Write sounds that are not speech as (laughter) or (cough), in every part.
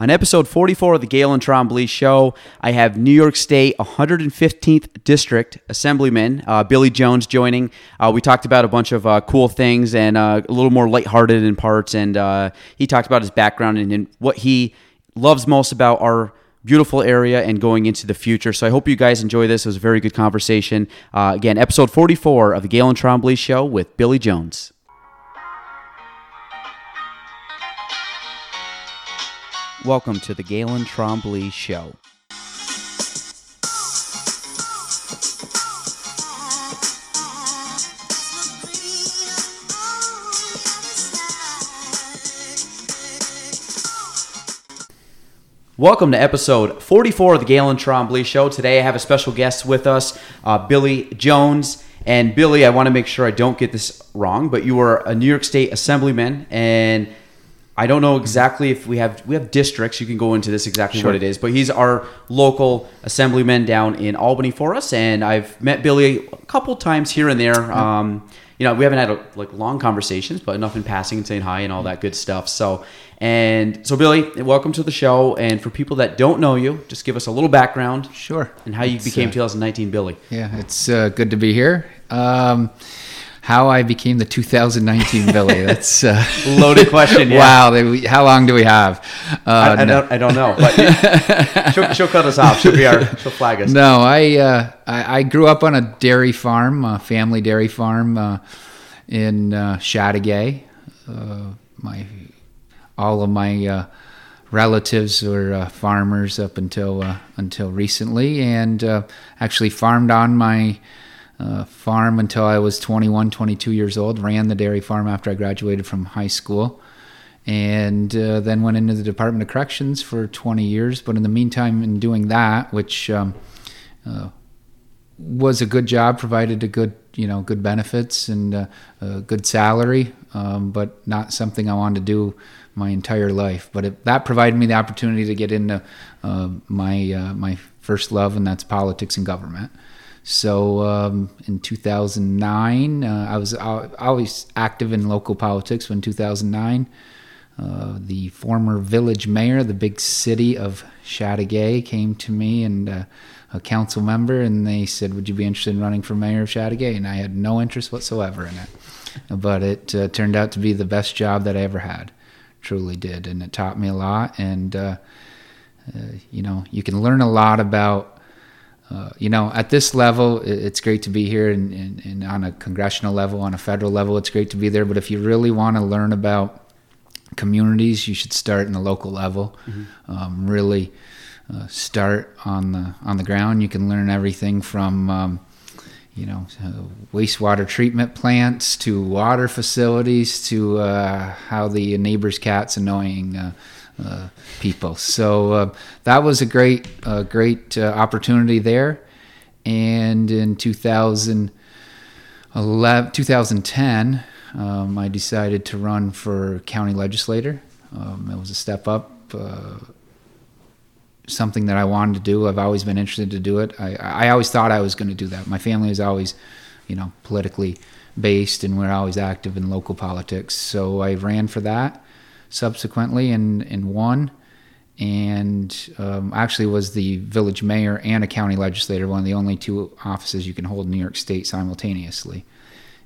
On episode 44 of the Gaelan Trombley Show, I have New York State 115th District Assemblyman uh, Billy Jones joining. Uh, we talked about a bunch of uh, cool things and uh, a little more lighthearted in parts, and uh, he talked about his background and, and what he loves most about our beautiful area and going into the future. So I hope you guys enjoy this. It was a very good conversation. Uh, again, episode 44 of the Gaelan Trombley Show with Billy Jones. Welcome to the Gaelan Trombley Show. Welcome to episode 44 of the Gaelan Trombley Show. Today I have a special guest with us, uh, Billy Jones. And Billy, I want to make sure I don't get this wrong, but you were a New York State Assemblyman, and I don't know exactly if we have we have districts. You can go into this exactly Sure. what it is, but he's our local assemblyman down in Albany for us, and I've met Billy a couple times here and there. Um, you know, we haven't had a, like long conversations, but enough in passing and saying hi and all that good stuff. So, and so Billy, welcome to the show. And for people that don't know you, just give us a little background Sure. and how you It's, became uh, 2019 Billy. Yeah, it's uh, good to be here. Um, how I became the 2019 Billy. (laughs) That's uh, Loaded question. Yeah. wow. They, how long do we have? Uh, I, I, no. don't, I don't know, but (laughs) she'll, she'll cut us off. She'll be our, she'll flag us. No, I, uh, I I grew up on a dairy farm, a family dairy farm uh, in uh, Chateaugay. Uh, my all of my uh, relatives were uh, farmers up until uh, until recently, and uh, actually farmed on my uh, farm until I was 21, 22 years old. Ran the dairy farm after I graduated from high school and uh, then went into the Department of Corrections for 20 years. But in the meantime, in doing that, which um, uh, was a good job, provided a good you know good benefits and uh, a good salary, um, but not something I wanted to do my entire life. But it, that provided me the opportunity to get into uh, my uh, my first love, and that's politics and government. So um, in 2009, uh, I was always active in local politics. When 2009, uh, the former village mayor, the big city of Chateaugay, came to me and uh, a council member, and they said, "Would you be interested in running for mayor of Chateaugay?" And I had no interest whatsoever in it, but it uh, turned out to be the best job that I ever had. Truly did, and it taught me a lot. And uh, uh, you know, you can learn a lot about. Uh, you know, at this level, it's great to be here, and, and, and on a congressional level, on a federal level, it's great to be there. But if you really want to learn about communities, you should start in the local level. Um, really uh, start on the on the ground. You can learn everything from um, you know uh, wastewater treatment plants to water facilities to uh, how the neighbor's cat's annoying. Uh, people. So uh, that was a great, uh, great opportunity there. And in 2011, 2010, um, I decided to run for county legislator. Um, it was a step up, uh, something that I wanted to do. I've always been interested to do it. I, I always thought I was going to do that. My family was always, you know, politically based, and we're always active in local politics. So I ran for that subsequently and, and won. And um, actually was the village mayor and a county legislator, one of the only two offices you can hold in New York State simultaneously.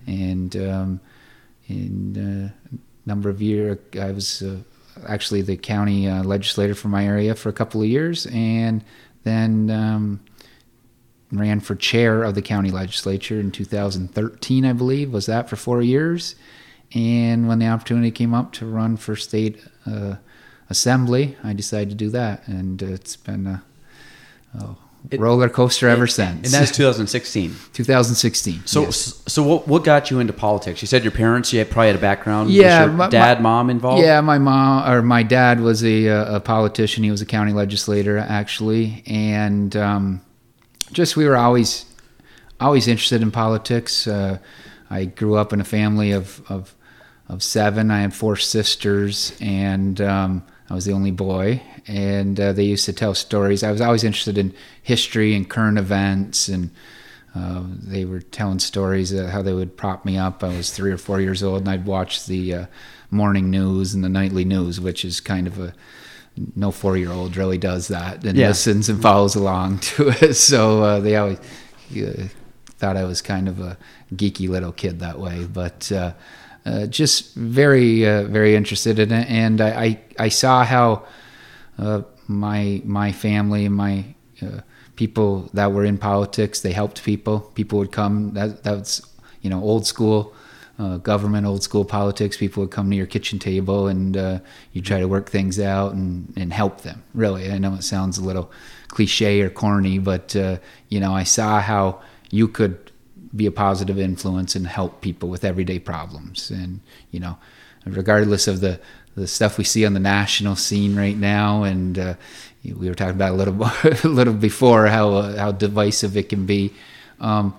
And um, in a number of years, I was uh, actually the county uh, legislator for my area for a couple of years, and then um, ran for chair of the county legislature in 2013, I believe. Was that for four years? And when the opportunity came up to run for state uh, assembly, I decided to do that, and it's been a, a It- roller coaster ever since. And that's 2016. 2016. So, yes. so what, what got you into politics? You said your parents, you had probably had a background. Was Yeah, your my- dad, my- mom involved? Yeah, my mom or my dad was a, uh, a politician. He was a county legislator actually, and um, just we were always always interested in politics. Uh, I grew up in a family of of of seven. I had four sisters, and um, I was the only boy. And uh, they used to tell stories. I was always interested in history and current events, and uh, they were telling stories of how they would prop me up. I was three or four years old, and I'd watch the uh, morning news and the nightly news, which is kind of a no four year old really does that and Yeah. listens and follows along (laughs) to it. So uh, they always uh, thought I was kind of a geeky little kid that way, but uh, uh, just very uh, very interested in it. And I I, I saw how uh, my my family and my uh, people that were in politics they helped people. People would come. That that's you know old school. Uh, government, old school politics. People would come to your kitchen table and uh, you try to work things out and, and help them. Really, I know it sounds a little cliche or corny, but uh, you know, I saw how you could be a positive influence and help people with everyday problems. And you know, regardless of the the stuff we see on the national scene right now, and uh, we were talking about a little (laughs) a little before how uh, how divisive it can be. Um,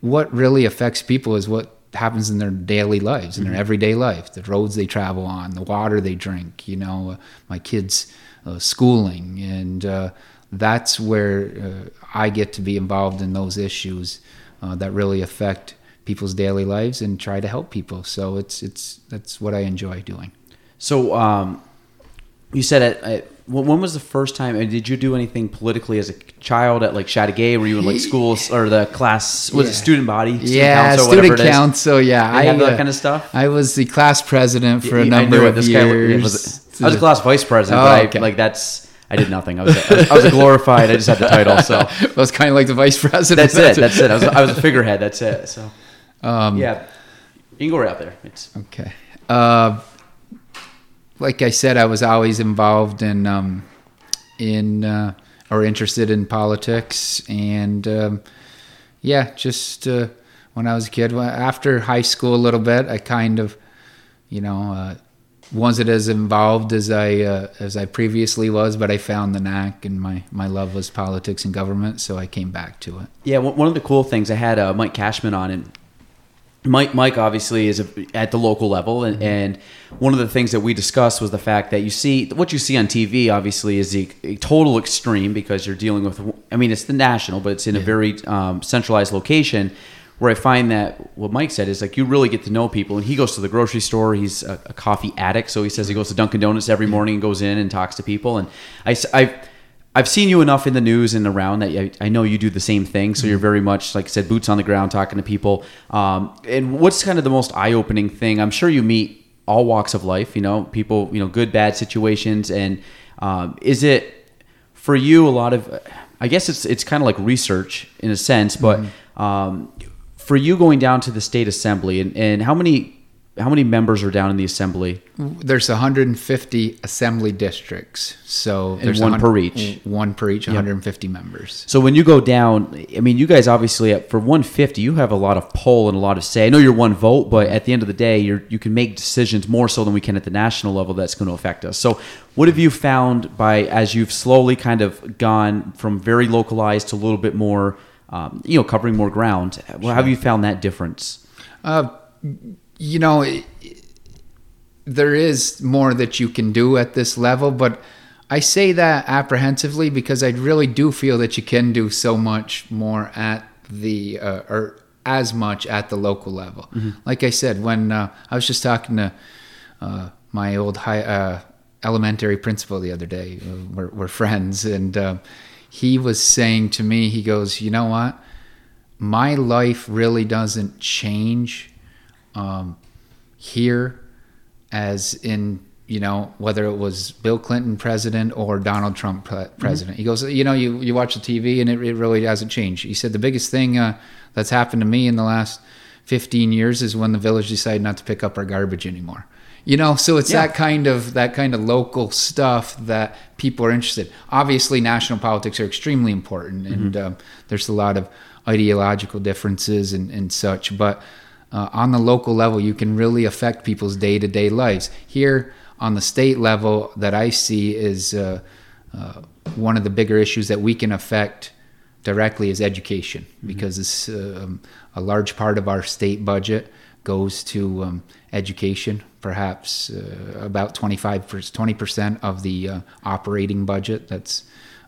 what really affects people is what happens in their daily lives, in their everyday life, the roads they travel on, the water they drink, you know, uh, my kids' uh, schooling. And uh, that's where uh, I get to be involved in those issues uh, that really affect people's daily lives and try to help people. So it's, it's, that's what I enjoy doing. So, um, you said it. Uh, when was the first time? And did you do anything politically as a child at like Chateaugay? Were you in like schools or the class? Was it student body? Student yeah, council, student council. Yeah, They have that uh, kind of stuff? I was the class president for a number of This years. guy was- was, I was a class vice president, Oh, but I, okay. like that's I did nothing. I was, I was I was a glorified. I just had the title. So (laughs) I was kind of like the vice president. that's it. That's it. I was I was a figurehead. That's it. So Um, yeah, you can go right out there. It's Okay. Uh, like I said, I was always involved in um, in uh, or interested in politics, and um, yeah, just uh, when I was a kid, after high school, a little bit, I kind of, you know, uh, wasn't as involved as I uh, as I previously was, but I found the knack, and my my love was politics and government, so I came back to it. Yeah, one of the cool things I had uh, Mike Cashman on, and Mike Mike obviously is a, at the local level, and, and one of the things that we discussed was the fact that you see what you see on TV obviously is the a total extreme because you're dealing with. I mean, it's the national, but it's in a very um, centralized location. Where I find that what Mike said is like you really get to know people, and he goes to the grocery store. He's a, a coffee addict, so he says he goes to Dunkin' Donuts every morning and goes in and talks to people. And I, s- I've I've seen you enough in the news and around that I, I know you do the same thing. So you're very much, like I said, boots on the ground, talking to people. Um, and what's kind of the most eye opening thing? I'm sure you meet all walks of life, you know, people, you know, good, bad situations. And um, is it for you a lot of, I guess it's, it's kind of like research in a sense, but um, for you going down to the state assembly and, and how many, how many members are down in the assembly? There's 150 assembly districts, so there's one per each. One per each, 150 members. So when you go down, I mean, you guys obviously uh, for 150, you have a lot of pull and a lot of say. I know you're one vote, but at the end of the day, you're you can make decisions more so than we can at the national level. That's going to affect us. So what have you found by as you've slowly kind of gone from very localized to a little bit more, um, you know, covering more ground? Well, How have you found that difference? Uh, you know, it, there is more that you can do at this level, but I say that apprehensively because I really do feel that you can do so much more at the uh, or as much at the local level. Like I said, when uh, I was just talking to uh, my old high uh, elementary principal the other day, uh, we're, we're friends, and uh, he was saying to me, he goes, "You know what? My life really doesn't change." um, here as in you know whether it was bill clinton president or donald trump pre- president he goes you know you, you watch the tv and it, it really hasn't changed he said the biggest thing uh, that's happened to me in the last 15 years is when the village decided not to pick up our garbage anymore you know so it's Yeah. that kind of that kind of local stuff that people are interested obviously national politics are extremely important and um, there's a lot of ideological differences and, and such but uh, on the local level, you can really affect people's day to day lives. Here on the state level, that I see is uh, uh, one of the bigger issues that we can affect directly is education because it's um, a large part of our state budget goes to um, education. Perhaps uh, about 25 20 percent of the uh, operating budget that's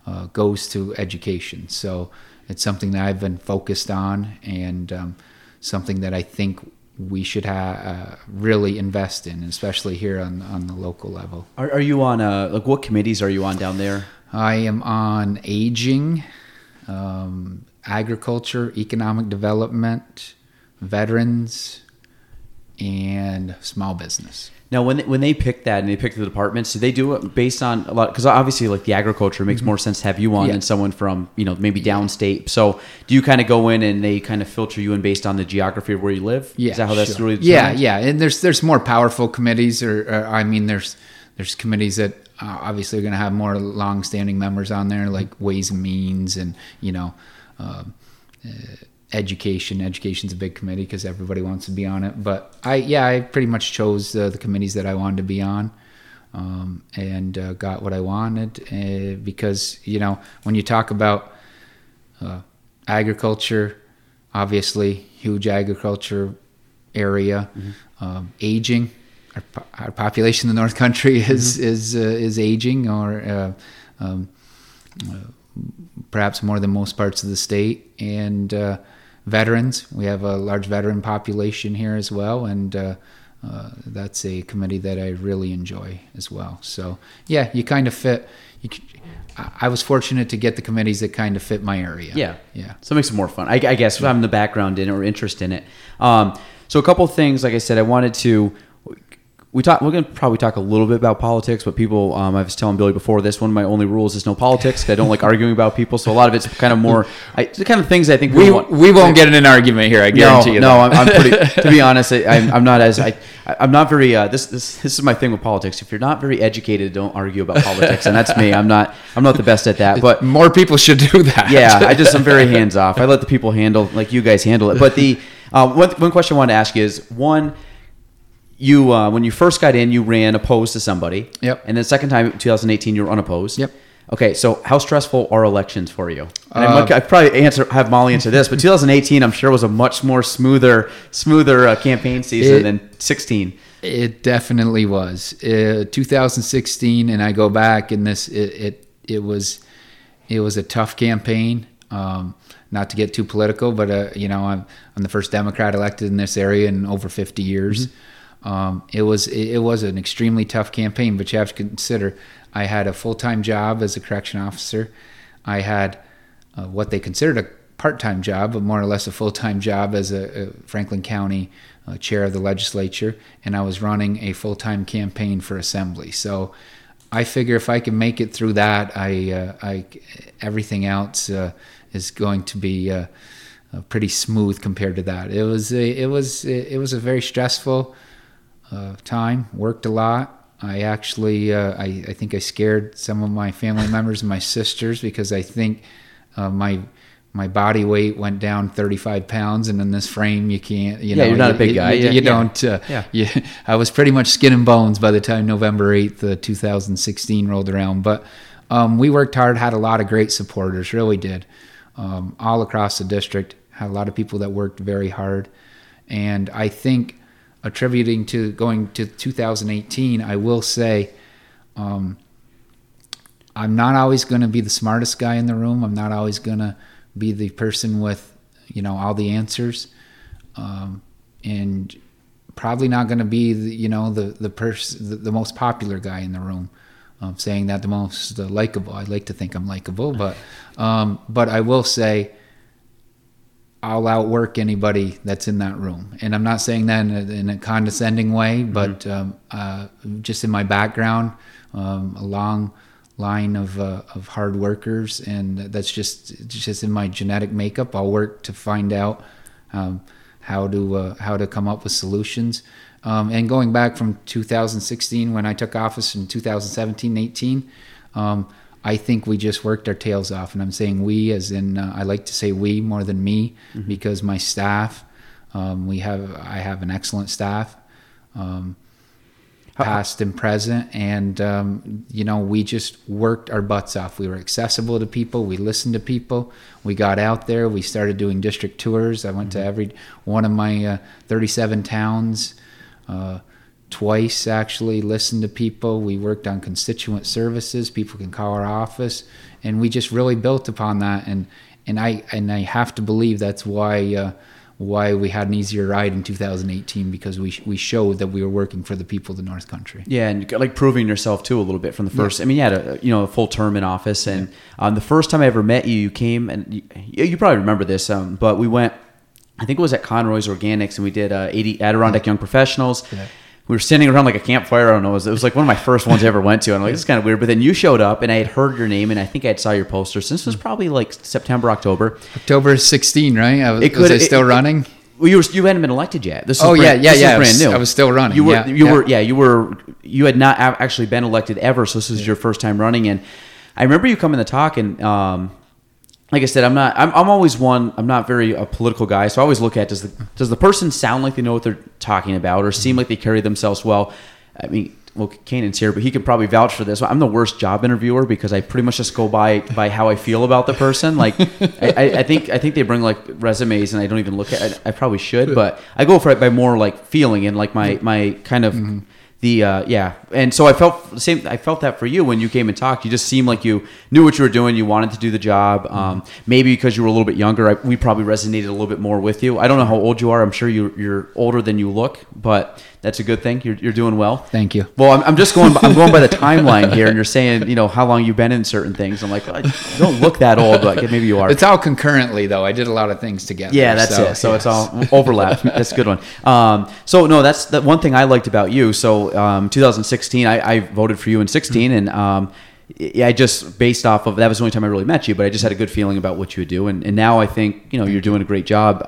uh, goes to education. So it's something that I've been focused on and um, something that I think we should ha- uh, really invest in, especially here on, on the local level. Are, are you on, uh, like, what committees are you on down there? I am on aging, um, agriculture, economic development, veterans, and small business. Now, when they, when they pick that and they pick the departments, do they do it based on a lot? Because obviously, like the agriculture makes more sense to have you on Yeah. than someone from you know maybe downstate. So, do you kind of go in and they kind of filter you in based on the geography of where you live? Yeah, is that how that's really? Yeah, determined? yeah, and there's there's more powerful committees, or, or I mean, there's there's committees that uh, obviously are going to have more long-standing members on there, like Ways and Means, and you know, um uh, education. Education's a big committee because everybody wants to be on it. But I, yeah, I pretty much chose uh, the committees that I wanted to be on. Um, and uh, got what I wanted uh, because you know when you talk about uh, agriculture, obviously huge agriculture area, um, aging. Our, po- our population in the North Country (laughs) is is uh, is aging, or uh, um, perhaps more than most parts of the state. And uh, veterans, we have a large veteran population here as well, and uh, uh, that's a committee that I really enjoy as well. So yeah, you kind of fit. You, I was fortunate to get the committees that kind of fit my area. Yeah. yeah. So it makes it more fun. I, I guess having the background in it or interest in it. Um, so a couple of things, like I said, I wanted to. We talk. We're gonna probably talk a little bit about politics, but people. Um, I was telling Billy before this. One of my only rules is no politics. I don't like arguing about people. So a lot of it's kind of more. I, the kind of things I think We, want. we won't get in an argument here. I guarantee no, you. no. I'm, I'm pretty. To be (laughs) honest, I, I'm, I'm not as I, I'm not very. Uh, this, this, this is my thing with politics. If you're not very educated, don't argue about politics, and that's me. I'm not. I'm not the best at that. But (laughs) more people should do that. yeah, I just I'm very (laughs) hands off. I let the people handle like you guys handle it. But the uh, one one question I wanted to ask you is one. You uh, when you first got in, you ran opposed to somebody. Yep. And then second time, 2018, you were unopposed. Yep. Okay, so how stressful are elections for you? And I Uh, I'd probably answer have Molly answer this, but 2018, I'm sure was a much more smoother smoother uh, campaign season It- than 16. It definitely was. Uh, 2016, and I go back, and this it, it it was it was a tough campaign. Um, not to get too political, but uh, you know, I'm I'm the first Democrat elected in this area in over 50 years. Um, it was it, was an extremely tough campaign, but you have to consider I had a full time job as a correction officer. I had uh, what they considered a part-time job, but more or less a full-time job as a, a Franklin County uh, chair of the legislature, and I was running a full-time campaign for assembly. So I figure if I can make it through that, I, uh, I everything else uh, is going to be uh, uh, pretty smooth compared to that. It was a, it was it was a very stressful uh, time. Worked a lot. I actually, uh, I, I think I scared some of my family (laughs) members and my sisters because I think uh, my my body weight went down 35 pounds, and in this frame, you can't. You Yeah, know, you're not you, a big you- guy. You, Yeah, you don't. Uh, Yeah. (laughs) you, I was pretty much skin and bones by the time November 8th, uh, 2016 rolled around. But um, we worked hard, had a lot of great supporters, really did. Um, all across the district, had a lot of people that worked very hard, and I think attributing to going to 2018, I will say. Um, I'm not always going to be the smartest guy in the room. I'm not always going to be the person with, you know, all the answers, um, and probably not going to be, the, you know, the the person, the, the most popular guy in the room. Um, saying that the most uh, likable. I like to think I'm likable, but um, but I will say I'll outwork anybody that's in that room. And I'm not saying that in a, in a condescending way, but um, uh, just in my background, um, a long line of uh, of hard workers, and that's just just in my genetic makeup. I'll work to find out um, how to uh, how to come up with solutions. Um, and going back from 2016 when I took office in 2017 18, um, I think we just worked our tails off. And I'm saying we as in uh, I like to say we more than me because my staff, um, we have I have an excellent staff. Um, past and present. And, um, you know, we just worked our butts off. We were accessible to people. We listened to people. We got out there. We started doing district tours. I went to every one of my uh, 37 towns. Uh, twice actually listened to people. We worked on constituent services. People can call our office. And we just really built upon that. And and i and i have to believe that's why uh, why we had an easier ride in 2018 because we we showed that we were working for the people of the north country. Yeah, and like proving yourself too a little bit from the first. I mean, you had a you know a full term in office, and um, the first time I ever met you, you came and you, you probably remember this, um, but we went. I think it was at Conroy's Organics, and we did uh, 80 Adirondack Young Professionals. Yeah. We were standing around like a campfire. I don't know. It was, it was like one of my first ones I ever went to. And I'm like, this is kind of weird. But then you showed up, and I had heard your name, and I think I had saw your poster. So this was probably like September, October. october 16 right I was, It was i still it- running Well, you were you hadn't been elected yet. This is Oh, brand, yeah, yeah, yeah, I brand new. I was still running, You were yeah, you yeah. were yeah you were you had not actually been elected ever. So this is your first time running, and I remember you coming to talk and. Um, like I said, I'm not. I'm, I'm always one. I'm not very a political guy, so I always look at does the does the person sound like they know what they're talking about, or seem like they carry themselves well. I mean, well, Kanan's here, but he could probably vouch for this. I'm the worst job interviewer because I pretty much just go by by how I feel about the person. Like, (laughs) I, I, think I think they bring like resumes, and I don't even look at. I, I probably should, but I go for it by more like feeling and like my mm-hmm. my kind of mm-hmm. The uh, yeah. And so I felt the same. I felt that for you when you came and talked. You just seemed like you knew what you were doing. You wanted to do the job. Um, maybe because you were a little bit younger, I, we probably resonated a little bit more with you. I don't know how old you are. I'm sure you, you're older than you look, but that's a good thing. You're, you're doing well. thank you Well, I'm, I'm just going. I'm going by the (laughs) timeline here, and you're saying, you know, how long you've been in certain things. I'm like, well, you don't look that old, but maybe you are. it's all concurrently though i did a lot of things together Yeah, that's so, it. So it's all overlap. (laughs) that's a good one. Um, so no, that's the one thing I liked about you. So um, 2016, I, I voted for you in 16, and um, I I just based off of that was the only time I really met you, but I just had a good feeling about what you would do, and, and now I think you know you're doing a great job.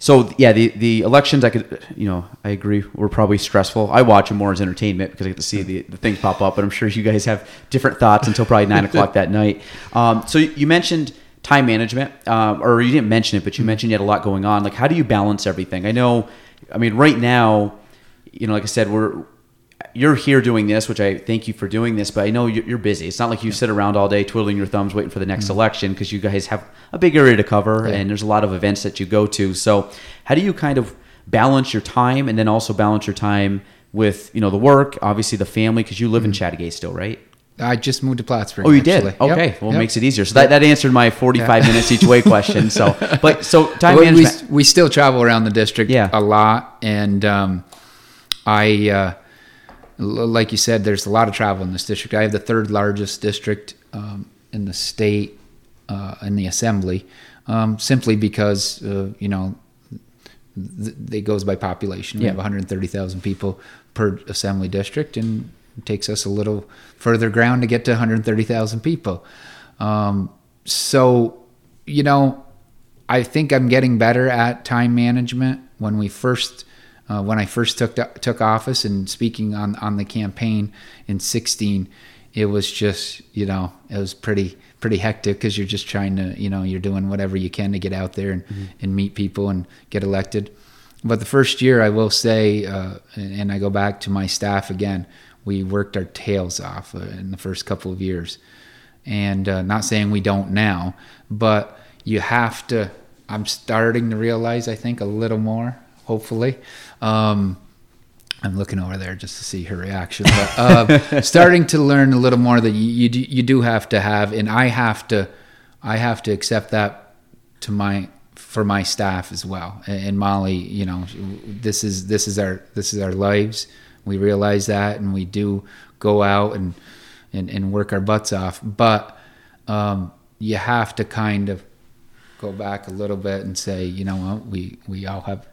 So yeah, the the elections I could you know I agree were probably stressful. I watch them more as entertainment because I get to see the, the things pop up, but I'm sure you guys have different thoughts until probably nine (laughs) o'clock that night. Um, so you mentioned time management, um, or you didn't mention it, but you mentioned you had a lot going on. Like, how do you balance everything? I know, I mean, right now, you know, like I said, we're you're here doing this, which I thank you for doing this, but I know you- you're busy. It's not like you sit around all day twiddling your thumbs waiting for the next election because you guys have a big area to cover Yeah. and there's a lot of events that you go to. So, how do you kind of balance your time and then also balance your time with you know the work, obviously the family, because you live in Chateaugay still, right? I just moved to Plattsburgh. Oh, you actually. did. Okay, Yep, well, it yep. makes it easier. So that, that answered my forty-five minutes each way question. So, (laughs) but so time Well, we, management. we still travel around the district Yeah. a lot, and um, I, uh, like you said, there's a lot of travel in this district. I have the third largest district um, in the state uh, in the assembly, um, simply because uh, you know th- it goes by population. We Yeah. have 130,000 people per assembly district, and it takes us a little further ground to get to 130,000 people. Um, so, you know, I think I'm getting better at time management. When we first, uh, when I first took took office and speaking on on the campaign in 16, it was just you know it was pretty pretty hectic because you're just trying to you know you're doing whatever you can to get out there and, and meet people and get elected. But the first year, I will say, uh, and, and I go back to my staff again, we worked our tails off uh, in the first couple of years. And uh, not saying we don't now, but you have to. I'm starting to realize, I think, a little more, hopefully. Um, I'm looking over there just to see her reaction, but uh, (laughs) starting to learn a little more that you, you do, you do have to have, and I have to, I have to accept that to my for my staff as well. And, and Molly, you know, this is this is our this is our lives. We realize that, and we do go out and and, and work our butts off. But um, you have to kind of go back a little bit and say, you know what, we we all have,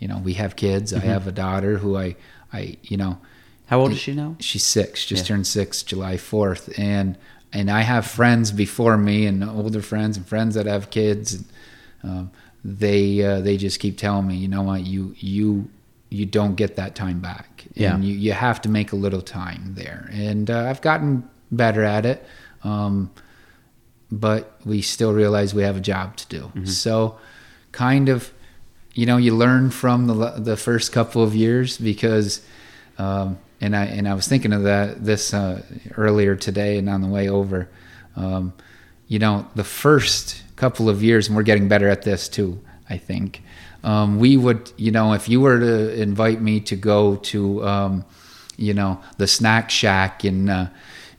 you know, we have kids. I have a daughter who I I you know How old is she now? she's six, just Yeah. turned six July fourth, and and I have friends before me and older friends and friends that have kids, and um, they uh, they just keep telling me, you know what, you you you don't get that time back, Yeah. and you you have to make a little time there, and uh, I've gotten better at it. Um, but we still realize we have a job to do. Mm-hmm. So, kind of, you know, you learn from the the first couple of years because um, and I and I was thinking of that this uh, earlier today and on the way over. Um, you know, the first couple of years, and we're getting better at this too. I think um, we would, you know, if you were to invite me to go to, um, you know, the snack shack in uh,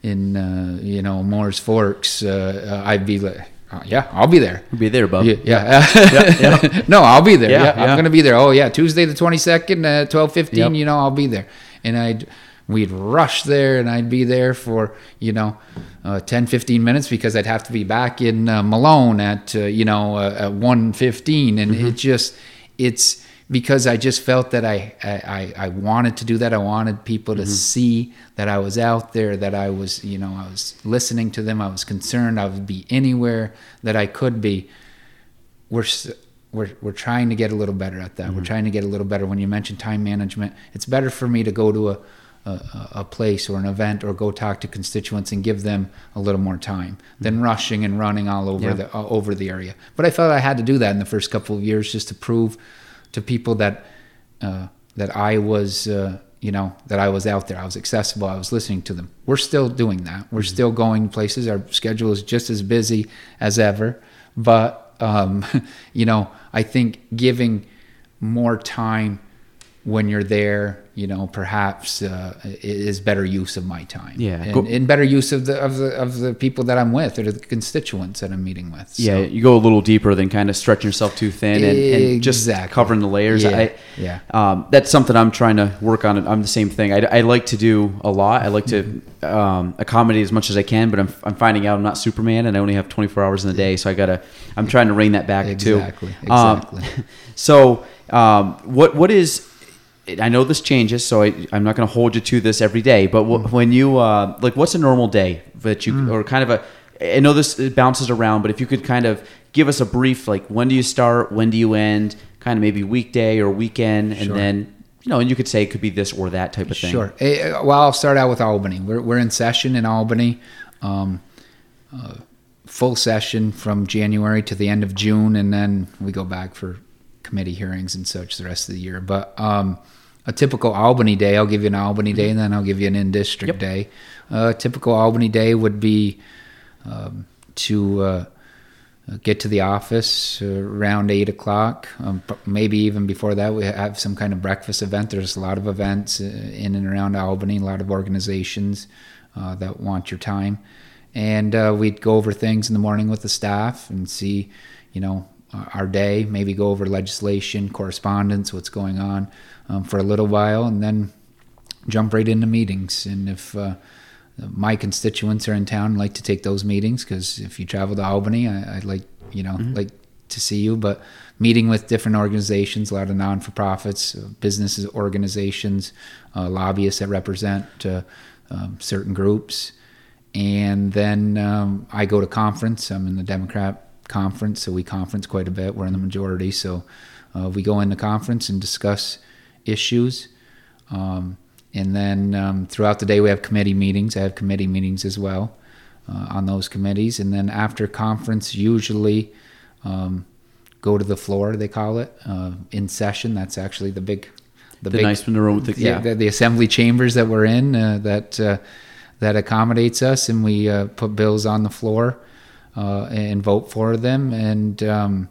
in uh, you know Moore's Forks, uh, I'd be like. Uh, yeah, I'll be there. Be there, bub. Yeah, yeah. Yeah, yeah. (laughs) no, I'll be there. Yeah. I'm gonna be there. Oh yeah, Tuesday the 22nd at 12:15. Yep. You know, I'll be there, and I'd we'd rush there, and I'd be there for you know uh, 10, 15 minutes because I'd have to be back in uh, Malone at uh, you know uh, at 1:15, and Mm-hmm. it just it's because I just felt that I, I, I- wanted to do that. I wanted people Mm-hmm. to see that I was out there, that I was, you know, I was listening to them. I was concerned. I would be anywhere that I could be. We're, we're, we're trying to get a little better at that. Mm-hmm. We're trying to get a little better. When you mention time management, it's better for me to go to a, a, a place or an event or go talk to constituents and give them a little more time than rushing and running all over Yeah. the all over the area. But I felt I had to do that in the first couple of years just to prove to people that uh, that I was uh, you know that I was out there. I was accessible. I was listening to them. We're still doing that. We're still going places. Our schedule is just as busy as ever. But um, (laughs) you know, I think giving more time when you're there, you know, perhaps uh, is better use of my time. Yeah. and, and better use of the of the of the people that I'm with or the constituents that I'm meeting with. So- Yeah, you go a little deeper than kind of stretching yourself too thin and, and just Exactly. covering the layers. Yeah, I, yeah. Um, that's something I'm trying to work on. I'm the same thing. I, I like to do a lot. I like to Mm-hmm. um, accommodate as much as I can, but I'm, I'm finding out I'm not Superman and I only have 24 hours in the day. So I gotta, I'm trying to rein that back Exactly, too. Um, exactly. (laughs) so um, what, what is, I know this changes, so I, I'm not going to hold you to this every day. But Mm. when you uh, like, what's a normal day that you, or kind of a, I know this it bounces around, but if you could kind of give us a brief, like, when do you start, when do you end, kind of maybe weekday or weekend, and then you know, and you could say it could be this or that type of thing. Sure. Eh, Well, I'll start out with Albany. We're, we're in session in Albany, um, uh, full session from January to the end of June, and then we go back for committee hearings and such the rest of the year. But um, a typical Albany day, I'll give you an Albany day, and then I'll give you an in district Yep. day. Uh, a typical Albany day would be um, to uh, get to the office around eight o'clock. Um, maybe even before that, we have some kind of breakfast event. There's a lot of events uh, in and around Albany, a lot of organizations uh, that want your time. And uh, we'd go over things in the morning with the staff and see, you know, our day, maybe go over legislation, correspondence, what's going on um, for a little while, and then jump right into meetings. And if uh, my constituents are in town, I'd like to take those meetings because if you travel to Albany, I, I'd like you know like to see you. But meeting with different organizations, a lot of non for profits, uh, businesses, organizations, uh, lobbyists that represent uh, um, certain groups, and then um, I go to conference. I'm in the Democrat conference, so we conference quite a bit. We're in the majority, so uh, we go into conference and discuss issues. Um, and then um, throughout the day, we have committee meetings. I have committee meetings as well uh, on those committees. And then after conference, usually um, go to the floor, they call it, uh, in session. That's actually the big, The big, nice one, the room with the yeah, yeah. the, the assembly chambers that we're in uh, that uh, that accommodates us, and we uh, put bills on the floor uh, and vote for them, and um,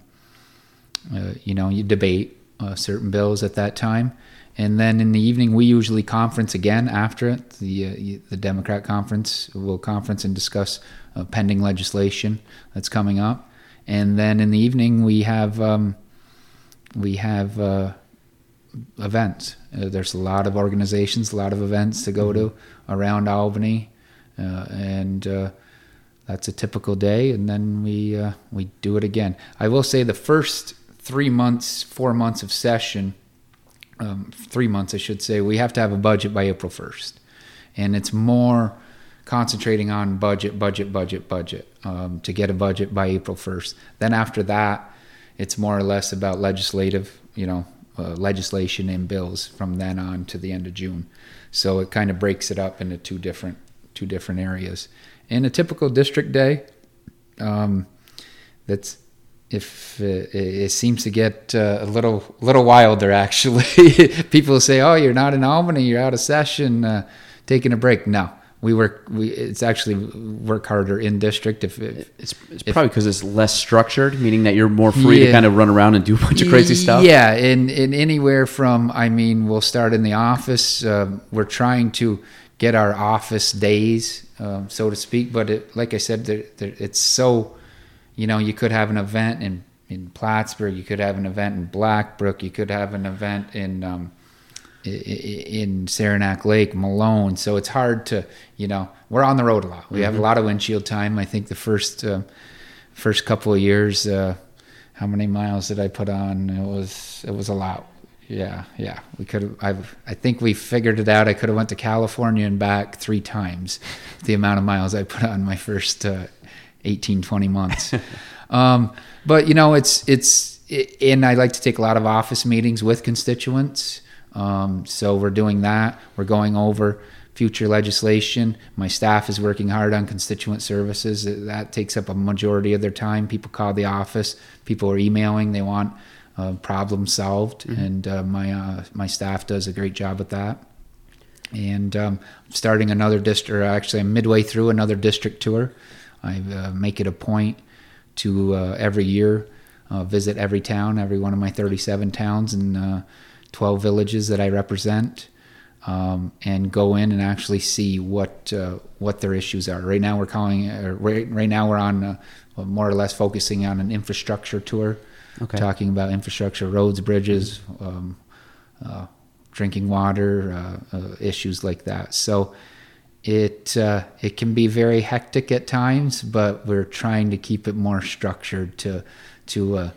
uh, you know you debate uh, certain bills at that time, and then in the evening we usually conference again after it. The uh, the Democrat conference will conference and discuss uh, pending legislation that's coming up, and then in the evening we have um, we have. Uh, events. Uh, there's a lot of organizations, a lot of events to go to around Albany, uh, and uh, that's a typical day. And then we uh, we do it again. I will say the first three months, four months of session, um, three months I should say, we have to have a budget by April first, and it's more concentrating on budget, budget, budget, budget um, to get a budget by April first. Then after that, it's more or less about legislative, you know, uh, legislation and bills from then on to the end of June. So it kind of breaks it up into two different two different areas. In a typical district day, um, that's if it, it seems to get uh, a little little wilder (laughs) actually. People say oh you're not in albany you're out of session uh, taking a break. No we work we it's actually work harder in district if, if it's, it's if, probably because it's less structured meaning that you're more free yeah, to kind of run around and do a bunch of crazy stuff? yeah in in anywhere from i mean we'll start in the office uh, we're trying to get our office days um, so to speak but it, like i said they're, they're, it's so you know, you could have an event in in Plattsburgh, you could have an event in Blackbrook, you could have an event in um, in Saranac Lake, Malone. So it's hard to, you know, we're on the road a lot. We mm-hmm. have a mm-hmm. lot of windshield time. I think the first uh, first couple of years, uh, how many miles did I put on? It was it was a lot. Yeah, yeah. We could. I've. I think we figured it out. I could have went to California and back three times. The amount of miles I put on my first uh, 18, 20 months. (laughs) um, but you know, it's it's it, and I like to take a lot of office meetings with constituents. Um, so we're doing that. We're going over future legislation. My staff is working hard on constituent services. That takes up a majority of their time. People call the office. People are emailing. They want uh, problems solved, mm-hmm. and uh, my uh, my staff does a great job with that. And um, starting another district. Actually, I'm midway through another district tour. I uh, make it a point to uh, every year uh, visit every town, every one of my 37 towns and uh, 12 villages that I represent, um, and go in and actually see what uh, what their issues are. Right now, we're calling right, right now we're on more or less focusing on an infrastructure tour, okay. talking about infrastructure, roads, bridges. Um, drinking water issues like that. So it uh, it can be very hectic at times, but we're trying to keep it more structured to to uh,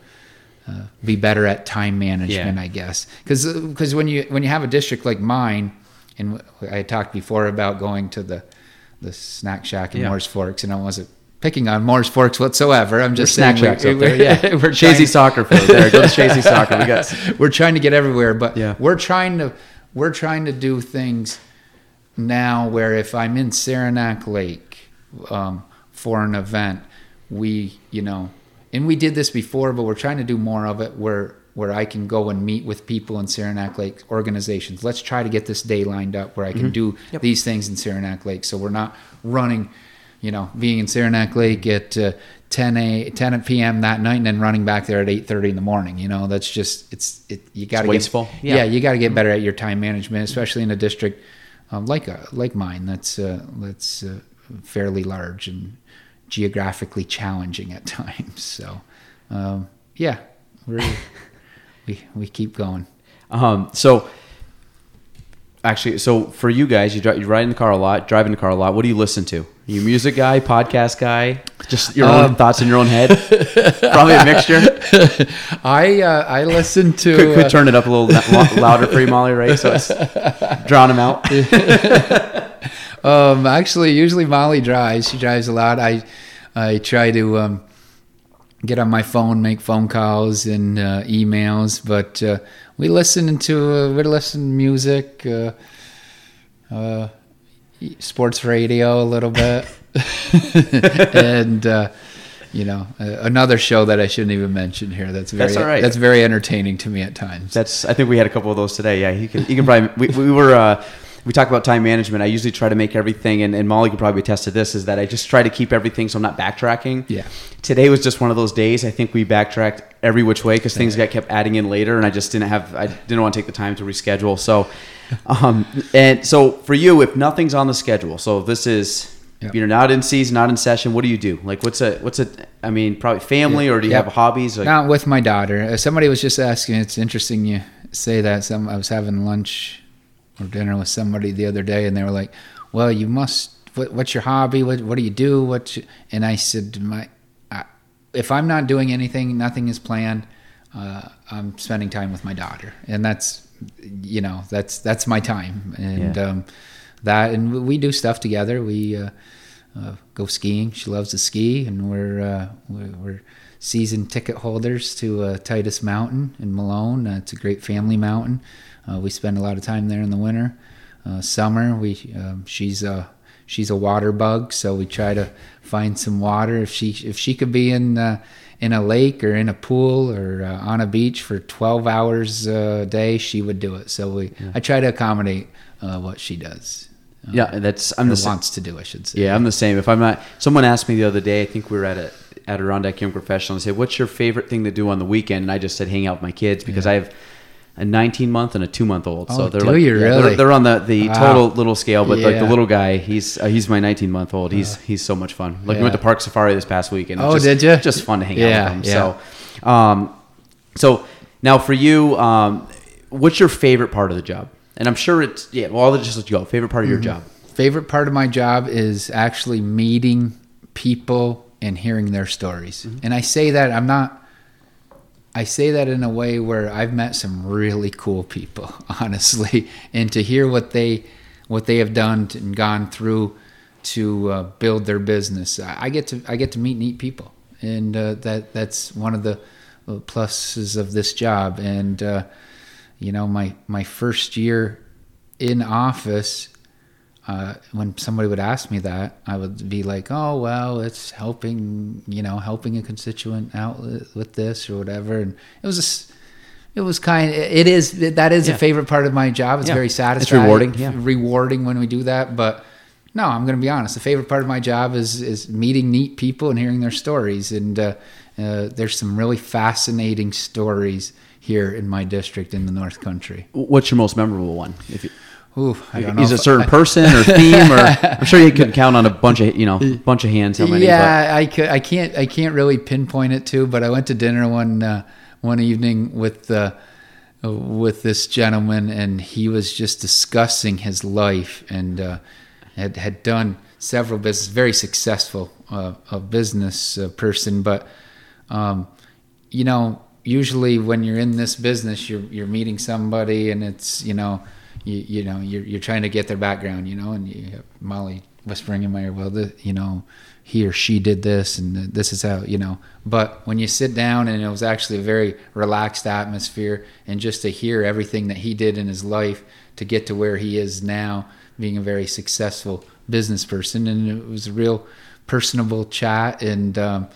uh, be better at time management, yeah. I guess. Because because when you when you have a district like mine, and I talked before about going to the the snack shack in yeah. Forks, and I wasn't picking on Moore's Forks whatsoever. I'm just we're saying (laughs) we're, we're, yeah, we're Soccer Field. There, go to Chazy (laughs) Soccer. We got. (laughs) We're trying to get everywhere, but yeah. we're trying to we're trying to do things now where if I'm in Saranac Lake um, for an event, we, you know, and we did this before, but we're trying to do more of it where where I can go and meet with people in Saranac Lake organizations. Let's try to get this day lined up where I can mm-hmm. do yep. these things in Saranac Lake. So we're not running, you know, being in Saranac Lake at uh, 10 a 10 p.m. that night and then running back there at 8:30 in the morning. You know, that's just it's it. You got to wasteful. Get, yeah. yeah, you got to get better at your time management, especially in a district um, like a, like mine that's uh, that's uh, fairly large and geographically challenging at (laughs) times. So um, yeah, we we keep going. Um, so actually, so for you guys, you, drive, you ride in the car a lot, drive in the car a lot. What do you listen to? Are you music guy, podcast guy, just your um, own thoughts in your own head? Probably a (laughs) mixture. I uh, I listen to. Could, could uh, turn it up a little louder for you, Molly, right? So it's (laughs) drown them out. (laughs) um, actually, usually Molly drives. She drives a lot. I I try to um, get on my phone, make phone calls and uh, emails, but uh, we listen to uh, we listen to music. Uh, uh, sports radio a little bit, (laughs) and uh, you know uh, another show that I shouldn't even mention here. That's very that's, all right. that's very entertaining to me at times. That's I think we had a couple of those today. Yeah, you can you can probably we, we were. Uh, we talk about time management. I usually try to make everything, and, and Molly could probably attest to this, is that I just try to keep everything so I'm not backtracking. Yeah. Today was just one of those days. I think we backtracked every which way because things got kept adding in later, and I just didn't have, I didn't want to take the time to reschedule. So um, and so for you, if nothing's on the schedule, so this is yep. you're not in season, not in session. What do you do? Like, what's a what's a? I mean, probably family, or do you yep. have hobbies? Like, not with my daughter. Uh, somebody was just asking. It's interesting you say that. Some I was having lunch or dinner with somebody the other day, and they were like, "Well, you must. What, what's your hobby? What What do you do? What?" And I said, "My, I, if I'm not doing anything, nothing is planned. Uh, I'm spending time with my daughter, and that's you know that's that's my time and yeah. um, that and we do stuff together we uh, uh, go skiing she loves to ski and we're uh, we're season ticket holders to uh, Titus Mountain in Malone uh, it's a great family mountain uh, we spend a lot of time there in the winter summer we um, she's she's a water bug, so we try to find some water. If she if she could be in uh, in a lake or in a pool or uh, on a beach for 12 hours a day, she would do it. So we I try to accommodate uh, what she does. Uh, Yeah, that's I'm the sa- wants to do, I should say. Yeah, I'm the same. If I'm not, someone asked me the other day. I think we were at a Adirondack Young Professional and said, "What's your favorite thing to do on the weekend?" And I just said, "Hang out with my kids," because I have a 19 month and a two month old. so Oh, they're do like, you really? They're, they're on the the Wow. total little scale, but like the little guy, he's uh, he's my 19 month old. He's he's so much fun. Like we went to Park Safari this past weekend. It was Oh, just, did ya? Just fun to hang Yeah, out with them. yeah. So, um, so now for you, um, what's your favorite part of the job? And I'm sure it's yeah. Well, I'll just let you go. Favorite part of Mm-hmm. your job. favorite part of my job is actually meeting people and hearing their stories. And I say that I'm not I say that in a way where I've met some really cool people, (laughs) honestly, and to hear what they what they have done and gone through to uh, build their business. I get to I get to meet neat people, and uh, that that's one of the uh, pluses of this job. And uh, you know, my my first year in office, uh, when somebody would ask me that, I would be like, "Oh well, it's helping, you know, helping a constituent out with this or whatever." And it was, it was kind. It is that is Yeah. a favorite part of my job. It's Yeah. very It's rewarding, yeah. rewarding when we do that. But no, I'm going to be honest. The favorite part of my job is is meeting neat people and hearing their stories. And uh, uh, there's some really fascinating stories here in my district in the North Country. What's your most memorable one? I don't is a certain person or (laughs) theme or I'm sure you can count on a bunch of you know bunch of hands how many yeah, I, could, I can't I can't really pinpoint it to, but I went to dinner one uh, one evening with uh, with this gentleman, and he was just discussing his life and uh, had had done several business, very successful uh, a business uh, person, but um, you know, usually when you're in this business, you're you're meeting somebody, and it's you know, you you know, you're you're trying to get their background, you know, and you have Molly whispering in my ear, well, the, you know, he or she did this, and this is how you know. But when you sit down, and it was actually a very relaxed atmosphere, and just to hear everything that he did in his life to get to where he is now, being a very successful business person, and it was a real personable chat and. Um,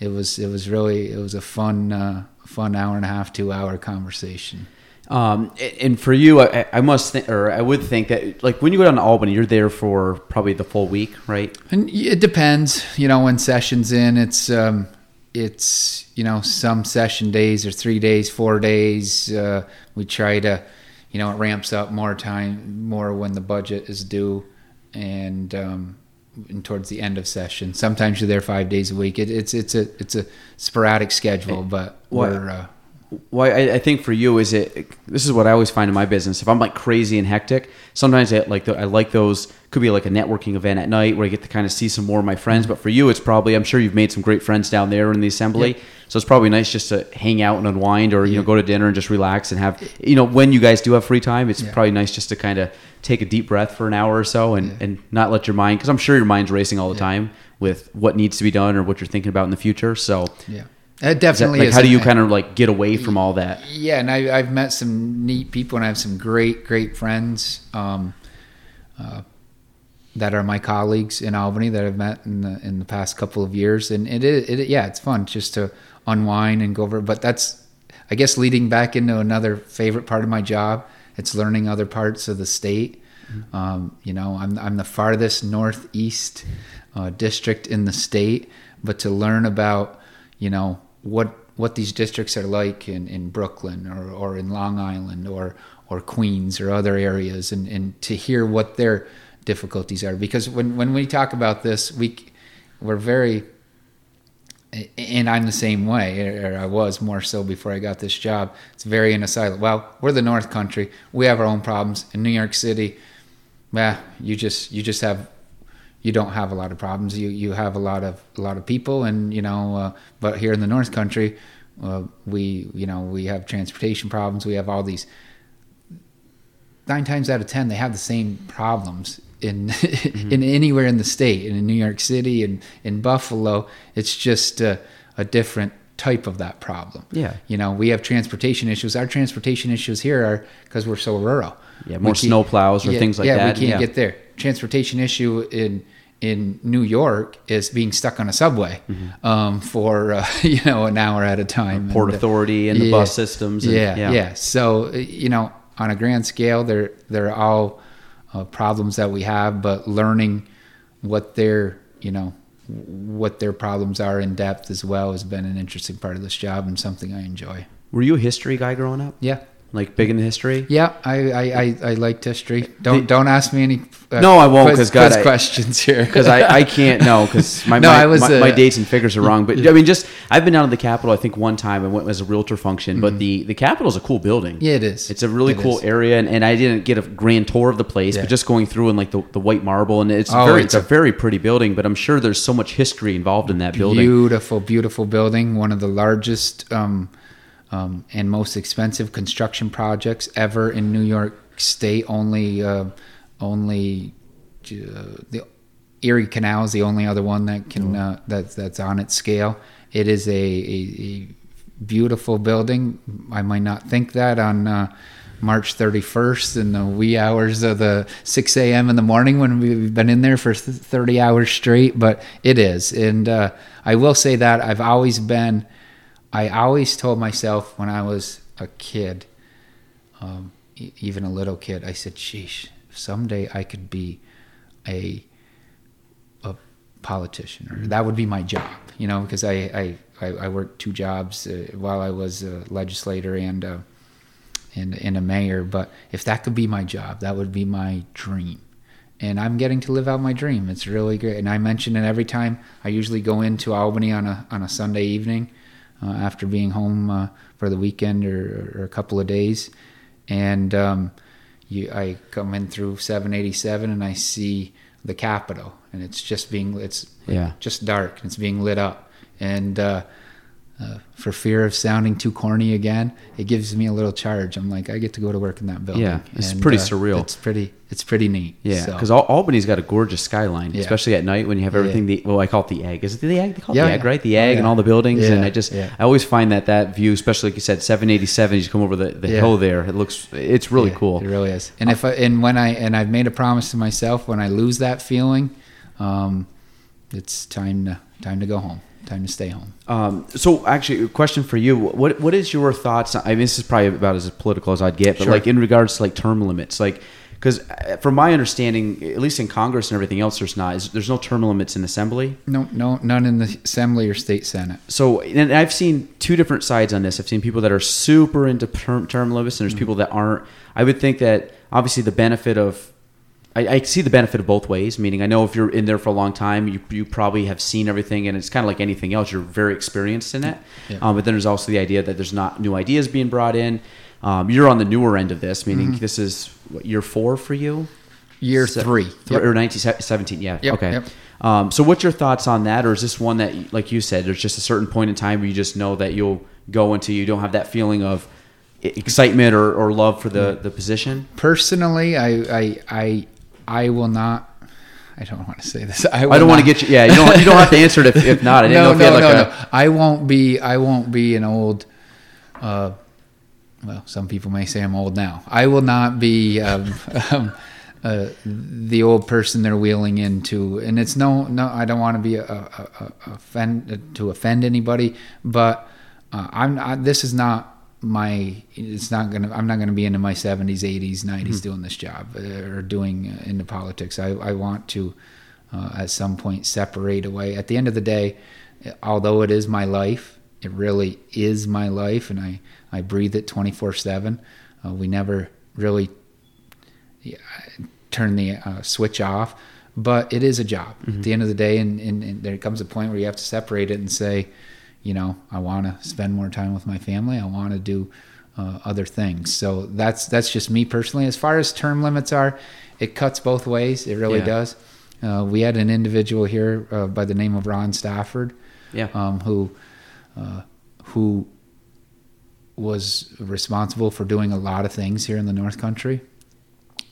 it was it was really it was a fun uh, fun hour and a half two hour conversation Um, and for you, I, I must think, or I would think that, like, when you go down to Albany, you're there for probably the full week, right? and it depends you know when sessions in. It's um it's you know some session days are three days four days. Uh, we try to you know it ramps up more time more when the budget is due and um and towards the end of session. Sometimes you're there five days a week. It, it's it's a it's a sporadic schedule but What- we're uh, Well, I, I think for you, is it? This is what I always find in my business. If I'm like crazy and hectic, sometimes I like the, I like those. Could be like a networking event at night where I get to kind of see some more of my friends. But for you, it's probably I'm sure you've made some great friends down there in the assembly. So it's probably nice just to hang out and unwind, or you know, go to dinner and just relax and have you know when you guys do have free time. It's Yeah. probably nice just to kind of take a deep breath for an hour or so and, and not let your mind because I'm sure your mind's racing all the time with what needs to be done or what you're thinking about in the future. So yeah is it that- definitely like is how do you kind of like get away from all that? Yeah, and I, I've met some neat people, and I have some great, great friends um, uh, that are my colleagues in Albany that I've met in the in the past couple of years, and it is, it, yeah, it's fun just to unwind and go over. But that's, I guess, leading back into another favorite part of my job. It's learning other parts of the state. Um, you know, I'm I'm the farthest northeast uh, district in the state, but to learn about, you know, what what these districts are like in, in Brooklyn or, or in Long Island or or Queens or other areas, and, and to hear what their difficulties are. Because when, when we talk about this, we we're very and I'm the same way, or I was more so before I got this job. It's very in a silo. Well, we're the North Country. We have our own problems. In New York City, well, you just you just have you don't have a lot of problems. You you have a lot of a lot of people, and you know. Uh, but here in the North Country, uh, we you know we have transportation problems. We have all these. Nine times out of ten, they have the same problems in (laughs) in anywhere in the state. And in New York City and in Buffalo, it's just a, a different type of that problem. Yeah. You know, we have transportation issues. Our transportation issues here are because we're so rural. Yeah, more can't- snow plows or things like yeah, that, we can't yeah. get there. transportation issue in in New York is being stuck on a subway Mm-hmm. um, for uh, (laughs) you know an hour at a time. Port And, uh, Authority and the bus systems. And, yeah, yeah, So uh, you know, on a grand scale, they're they're all uh, problems that we have, but learning what their you know what their problems are in depth as well has been an interesting part of this job and something I enjoy. Were you a history guy growing up? Yeah, Like big in history? yeah. I I, I, I liked history. Don't don't ask me any. Uh, No, I won't, 'cause, God, quiz I- questions here because I, I can't know because (laughs) my, No, my, I was, my, my uh, dates and figures are wrong. But I mean, just I've been down to the Capitol. I think one time I went as a realtor function. But the the Capitol is a cool building. Mm-hmm. Yeah, it is. It's a really It cool is. area, and, and I didn't get a grand tour of the place, Yeah. but just going through and like the, the white marble, and it's Oh, very it's it's, a, a- very pretty building. But I'm sure there's so much history involved in that building. Beautiful, beautiful building. One of the largest um, um, and most expensive construction projects ever in New York State. Only, uh, only uh, the Erie Canal is the only other one that can uh, that's that's on its scale. It is a, a, a beautiful building. I might not think that on. Uh, March 31st in the wee hours of the 6 a.m. in the morning when we've been in there for 30 hours straight, but it is. And uh, I will say that I've always been, I always told myself when I was a kid, um, e- even a little kid, I said, sheesh, someday I could be a, a politician or that would be my job, you know, because I, I, I, I worked two jobs uh, while I was a legislator and, uh, and, and a mayor. But if that could be my job, that would be my dream. And I'm getting to live out my dream. It's really great. And I mention it every time I usually go into Albany on a, on a Sunday evening after being home uh, for the weekend or, or a couple of days. And um, you, I come in through 787 and I see the Capitol, and it's just being it's Yeah. just dark and it's being lit up. And uh, for fear of sounding too corny again, it gives me a little charge. I'm like, I get to go to work in that building. Yeah, it's And, pretty uh, surreal. It's pretty, it's pretty neat. Yeah, So- because Albany's got a gorgeous skyline, Yeah. especially at night when you have Yeah. everything. The well, I call it the egg. Is it the egg? They call it Yeah, the egg, yeah. right? The Oh, egg and all the buildings. And I just, yeah. I always find that that view, especially like you said, 787. You just come over the, the Yeah. hill there. It looks, it's really Yeah, cool. It really is. And if I, and when I and I've made a promise to myself, when I lose that feeling, um, it's time to time to go home. Time to stay home. Um, so actually, a question for you: What what is your thoughts? I mean, this is probably about as political as I'd get, but Sure. like in regards to like term limits, like because from my understanding, at least in Congress and everything else, there's not. Is, there's no term limits in Assembly. No, no, none in the assembly or state senate. So, and I've seen two different sides on this. I've seen people that are super into term, term limits, and there's people that aren't. I would think that obviously the benefit of, I, I see the benefit of both ways. Meaning, I know if you're in there for a long time, you you probably have seen everything, and it's kind of like anything else. You're very experienced in it. Yeah. Um, but then there's also the idea that there's not new ideas being brought in. Um, you're on the newer end of this, meaning this is what, year four for you. Year Se- three. Thr- or 1917 yeah Yep, okay yep. um, so what's your thoughts on that or is this one that like you said there's just a certain point in time where you just know that you'll go until you don't have that feeling of excitement or, or love for the, the position Personally, I, I, I, I will not. I don't want to say this. I, i don't want to get you yeah you don't, you don't have to answer it if, if not i didn't (laughs) no, know if you no, had no, like no. I won't be. I won't be an old. Uh, well, some people may say I'm old now. I will not be um, (laughs) um, uh, the old person they're wheeling into, and it's no, no. I don't want to be a, a, a, a offend to offend anybody, but uh, I'm. I, this is not my. It's not gonna. I'm not gonna be into my 70s, 80s, 90s doing this job uh, or doing uh, into politics. I, I want to. Uh, at some point, separate away. At the end of the day, although it is my life, it really is my life, and I, I breathe it 24 uh, 7. We never really yeah, turn the uh, switch off, but it is a job at the end of the day. And, and, and there comes a point where you have to separate it and say, you know, I want to spend more time with my family. I want to do uh, other things. So that's that's just me personally. As far as term limits are, it cuts both ways. It really Yeah. does. Uh, we had an individual here uh, by the name of Ron Stafford, Yeah. um, who uh, who was responsible for doing a lot of things here in the North Country.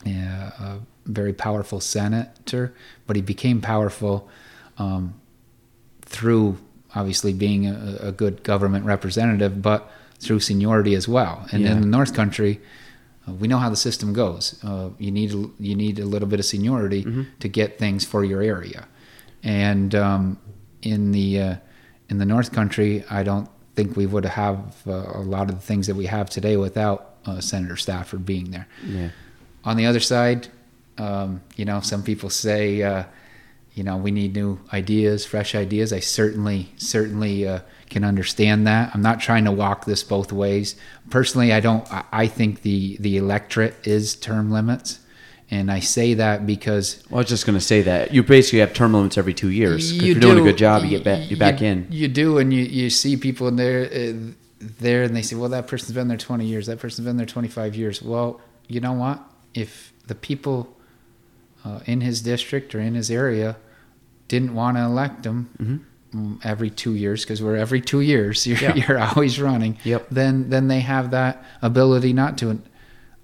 Yeah, a very powerful senator, but he became powerful um, through obviously being a, a good government representative, but through seniority as well. And Yeah. in the North Country, Uh, we know how the system goes. Uh, you need a, you need a little bit of seniority to get things for your area, and um, in the uh, in the North Country, I don't think we would have uh, a lot of the things that we have today without uh, Senator Stafford being there. Yeah. On the other side, um, you know, some people say, uh, you know, we need new ideas, fresh ideas. I certainly, certainly uh, can understand that. I'm not trying to walk this both ways. Personally, I don't. I- think the the electorate is term limits, and I say that because Well, I was just going to say that you basically have term limits every two years. if you you're doing a good job, you get back. You back in. You do, and you, you see people in there, uh, there, and they say, "Well, that person's been there 20 years. That person's been there 25 years." Well, you know what? If the people uh, in his district or in his area didn't want to elect him mm, every two years, because we're every two years, (laughs) you're, Yeah. you're always running. Yep. Then then they have that ability not to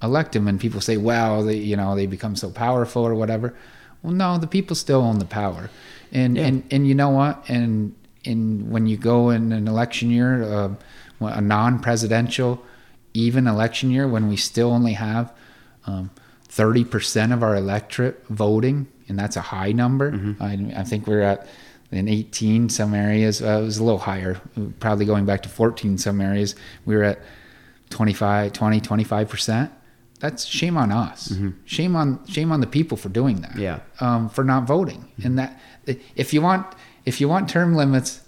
elect him, and people say, "Well, they you know they become so powerful or whatever." Well, no, the people still own the power, and Yeah. and and you know what? And in when you go in an election year, uh, a non-presidential, even election year, when we still only have um, thirty percent of our electorate voting, and that's a high number. I, I think we're at in 18 some areas. Uh, it was a little higher, probably going back to 14 some areas. We were at 25, 20, 25 percent. That's shame on us. Shame on shame on the people for doing that. Yeah. Um, for not voting. And that if you want if you want term limits,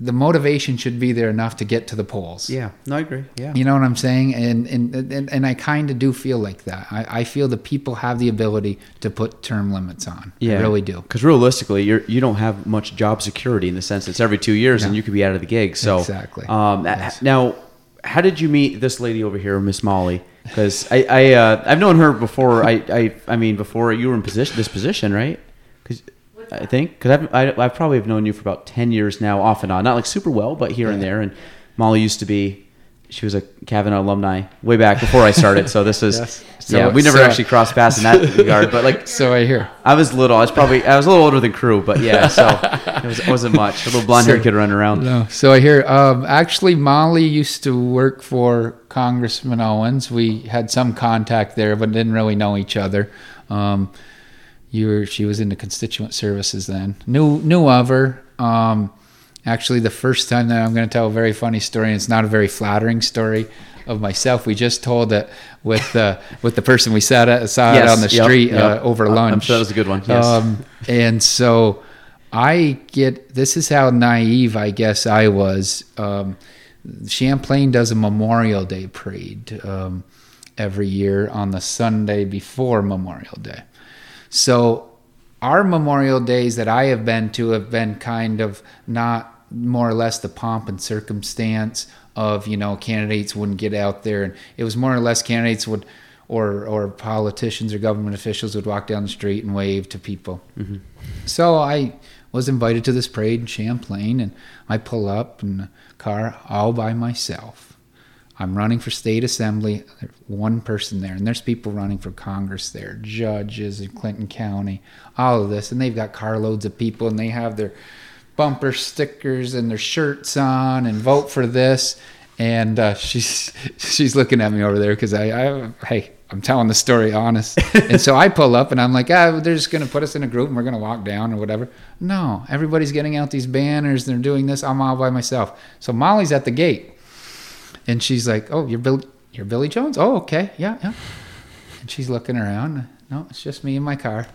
the motivation should be there enough to get to the polls. Yeah. No, I agree. Yeah. You know what I'm saying? And and and, and I kind of do feel like that. I, I feel the people have the ability to put term limits on. I really do. Because realistically, you're you don't have much job security in the sense it's every two years and you could be out of the gig. So Exactly. Um, Yes. Now, how did you meet this lady over here, Miss Molly? Because I, I uh, I've known her before. I, I I mean before you were in position this position, right? I think because I've I, I probably have known you for about ten years now, off and on. Not like super well, but here and there. And Molly used to be. She was a Kavanaugh alumni way back before I started, so this is (laughs) Yes. yeah. We never so- actually crossed paths in that (laughs) regard, but like So I hear. I was little. I was probably I was a little older than crew, but yeah, (laughs) so it, was, wasn't much. A little blonde haired So- kid running around. No. So I hear. Um, actually, Molly used to work for Congressman Owens. We had some contact there, but didn't really know each other. Um, you were. She was into constituent services then. Knew knew of her. Um, actually, the first time that I'm going to tell a very funny story, and it's not a very flattering story of myself. We just told it with uh, (laughs) with the person we sat at, saw it Yes, on the street yep. Uh, over I'm lunch. sure that was a good one, yes. Um, and so I get this is how naive I guess I was. Um, Champlain does a Memorial Day parade um, every year on the Sunday before Memorial Day. So our Memorial Days that I have been to have been kind of not more or less the pomp and circumstance of you know candidates wouldn't get out there and it was more or less candidates would or or politicians or government officials would walk down the street and wave to people. Mm-hmm. So I was invited to this parade in Champlain, and I pull up in a car all by myself. I'm running for state assembly. One person there, and there's people running for Congress there, judges in Clinton County, all of this, and they've got carloads of people, and they have their bumper stickers and their shirts on, and vote for this. And uh, (laughs) she's she's looking at me over there because I, I hey I'm telling the story honest. (laughs) and so I pull up and I'm like, ah, they're just gonna put us in a group and we're gonna walk down or whatever. No, everybody's getting out these banners. They're doing this. I'm all by myself. So Molly's at the gate, and she's like, oh, you're Bill, you're Billy Jones. Oh, okay, yeah, yeah. And she's looking around. No, it's just me in my car,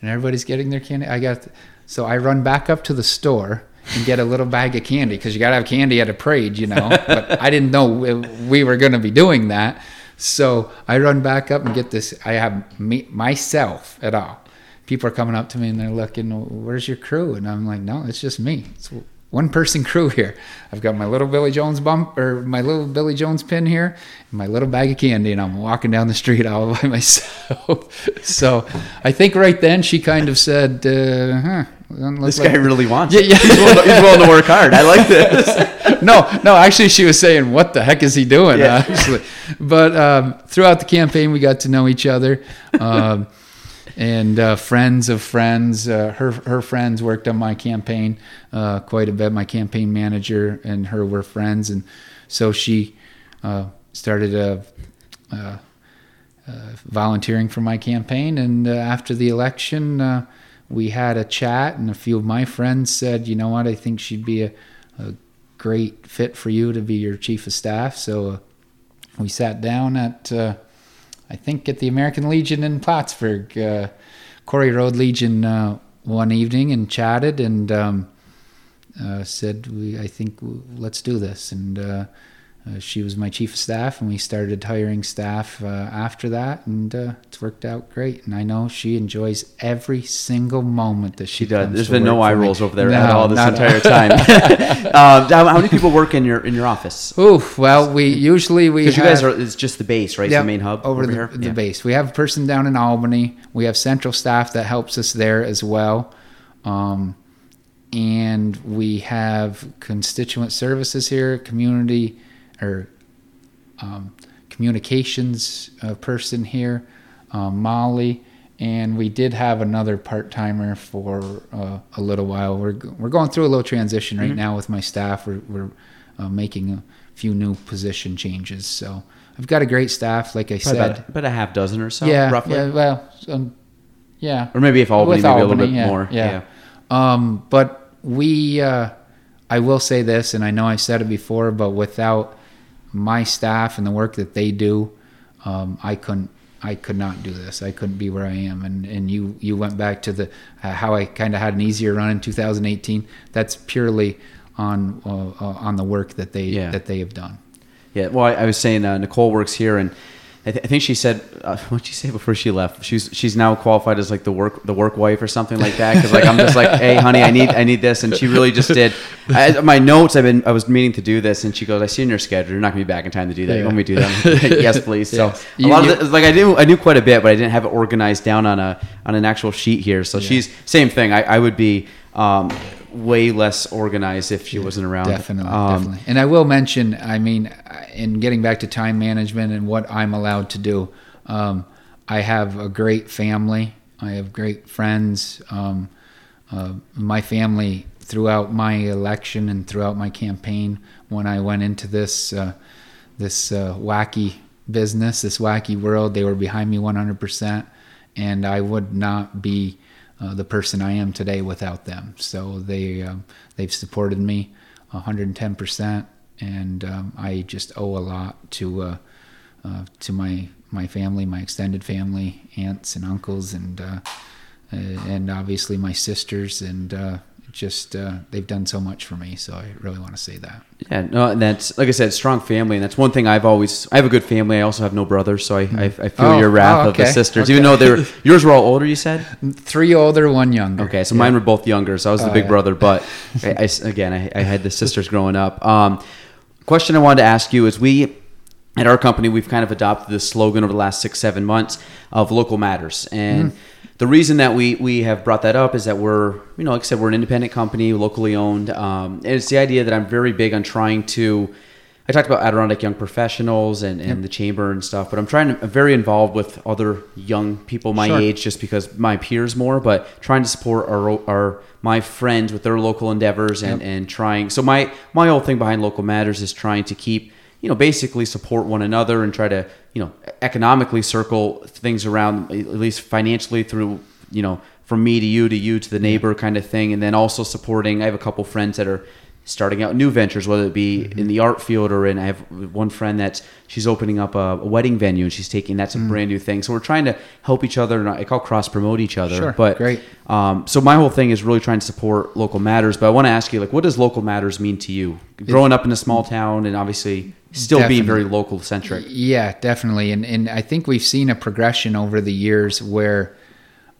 and everybody's getting their candy. I got, so I run back up to the store and get a little bag of candy because you got to have candy at a parade, you know. (laughs) but I didn't know we- we were going to be doing that. So I run back up and get this. I have me, myself at all. People are coming up to me and they're looking, "Where's your crew?" And I'm like, "No, it's just me. It's one person crew here. I've got my little Billy Jones bump or my little Billy Jones pin here, and my little bag of candy, and I'm walking down the street all by (laughs) myself. so I think right then she kind of said, uh, "Huh." This like- guy really wants Yeah, it. yeah. He's, willing to, he's willing to work hard. I like this. (laughs) no, no. Actually, she was saying, "What the heck is he doing?" Yeah. (laughs) Actually, but um, throughout the campaign, we got to know each other, um, and uh, friends of friends. Uh, her her friends worked on my campaign uh, quite a bit. My campaign manager and her were friends, and so she uh, started a uh, uh, volunteering for my campaign. And after the election, we had a chat, and a few of my friends said, "You know what? I think she'd be a, a great fit for you to be your chief of staff." So we sat down at, I think, at the American Legion in Plattsburgh, uh, Quarry Road Legion, uh, one evening, and chatted, and um, uh, said, "We, I think, let's do this." And uh, she was my chief of staff, and we started hiring staff uh, after that, and uh, it's worked out great. And I know she enjoys every single moment that she, She does. There's been no eye me. rolls over there No, at all this entire time. (laughs) (laughs) um, how, many people work in your in your office? Ooh, well, we usually we Because you guys are it's just the base, right? Yep, the main hub over, the, here. the Yeah. base. We have a person down in Albany. We have central staff that helps us there as well, um, and we have constituent services here, community or um, communications uh, person here, um, Molly, and we did have another part timer for uh, a little while. We're we're going through a little transition right now with my staff. We're we're uh, making a few new position changes. So I've got a great staff, like I Probably said. about, about a half dozen or so, yeah, roughly. yeah. Well, um, yeah. Or maybe if Albany, With maybe a little bit yeah, more. yeah. Um, but we, uh, I will say this, and I know I've said it before, but without my staff and the work that they do, um, I couldn't. I could not do this. I couldn't be where I am. And and you you went back to the uh, how I kind of had an easier run in 2018. That's purely on uh, uh, on the work that they Yeah. that they have done. Yeah, well, I, I was saying uh, Nicole works here, and I, th- I think she said, uh, (laughs) what did she say before she left? She's she's now qualified as like the work the work wife or something like that. Because like I'm just like, hey, honey, I need I need this, and she really just did. I, my notes, I've been I was meaning to do this, and she goes, I see in your schedule, you're not gonna be back in time to do that. You Yeah. want me to do that? yes, (laughs) please. So Yes. a You- lot you- of the, like I knew I knew quite a bit, but I didn't have it organized down on a on an actual sheet here. So she's same thing. I, I would be. Um, way less organized if she wasn't around Definitely, Um, definitely. And I will mention, I mean, in getting back to time management and what I'm allowed to do, um, I have a great family. I have great friends. Um, uh, my family throughout my election and throughout my campaign, when I went into this uh, this uh, wacky business, this wacky world, they were behind me 100%, and I would not be uh, the person I am today without them. So they um, they've supported me 110 percent, and um, I just owe a lot to uh, uh, to my my family, my extended family, aunts and uncles, and uh, and obviously my sisters, and uh, just uh, they've done so much for me. So I really want to say that. Yeah, no, and that's like I said, strong family, and that's one thing I've always. I have a good family. I also have no brothers, so I, I, I feel Oh, your wrath oh, of the sisters. okay. Even though they're (laughs) yours were all older, you said. Three older, one younger. Okay, so mine were both younger, so I was the Oh, big yeah. brother. But (laughs) I, I again, I, I had the sisters growing up. Um, question I wanted to ask you is we. At our company, we've kind of adopted this slogan over the last six, seven months of local matters. And the reason that we, we have brought that up is that we're, you know, like I said, we're an independent company, locally owned. Um, and it's the idea that I'm very big on trying to, I talked about Adirondack Young Professionals and, and the chamber and stuff, but I'm trying to, I'm very involved with other young people my Sure. age just because my peers more, but trying to support our, our my friends with their local endeavors and, and trying. So my, my whole thing behind Local Matters is trying to keep, you know, basically support one another and try to, you know, economically circle things around, at least financially through, you know, from me to you to you to the neighbor kind of thing. And then also supporting, I have a couple friends that are starting out new ventures, whether it be Mm-hmm. in the art field or in, I have one friend that's, she's opening up a, a wedding venue and she's taking, that's a brand new thing. So we're trying to help each other and I call cross promote each other. Sure. But Great. um, so my whole thing is really trying to support local matters. But I want to ask you, like, what does local matters mean to you? Growing up in a small town and obviously still being Definitely. very local centric. Yeah, definitely. And and I think we've seen a progression over the years where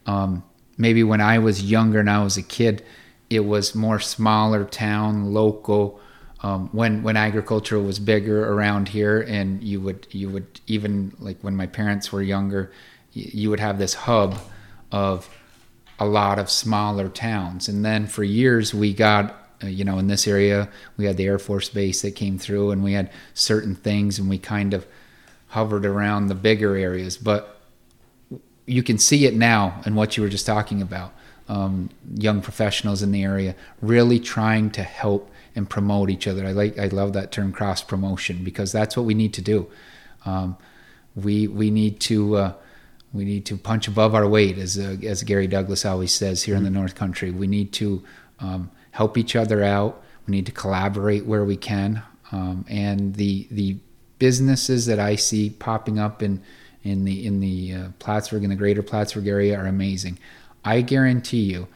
um, maybe when I was younger and I was a kid, it was more smaller town, local. Um, when when agriculture was bigger around here, and you would you would even like when my parents were younger, you would have this hub of a lot of smaller towns. And then for years we got, you know, in this area, we had the Air Force Base that came through and we had certain things and we kind of hovered around the bigger areas. But you can see it now in what you were just talking about. Um, young professionals in the area really trying to help and promote each other. I like, I love that term cross promotion because that's what we need to do. Um, we we need to uh, we need to punch above our weight, as uh, as Garry Douglas always says here in the North Country. We need to um, help each other out. We need to collaborate where we can. Um, and the the businesses that I see popping up in in the in the uh, Plattsburgh and the Greater Plattsburgh area are amazing. I guarantee you,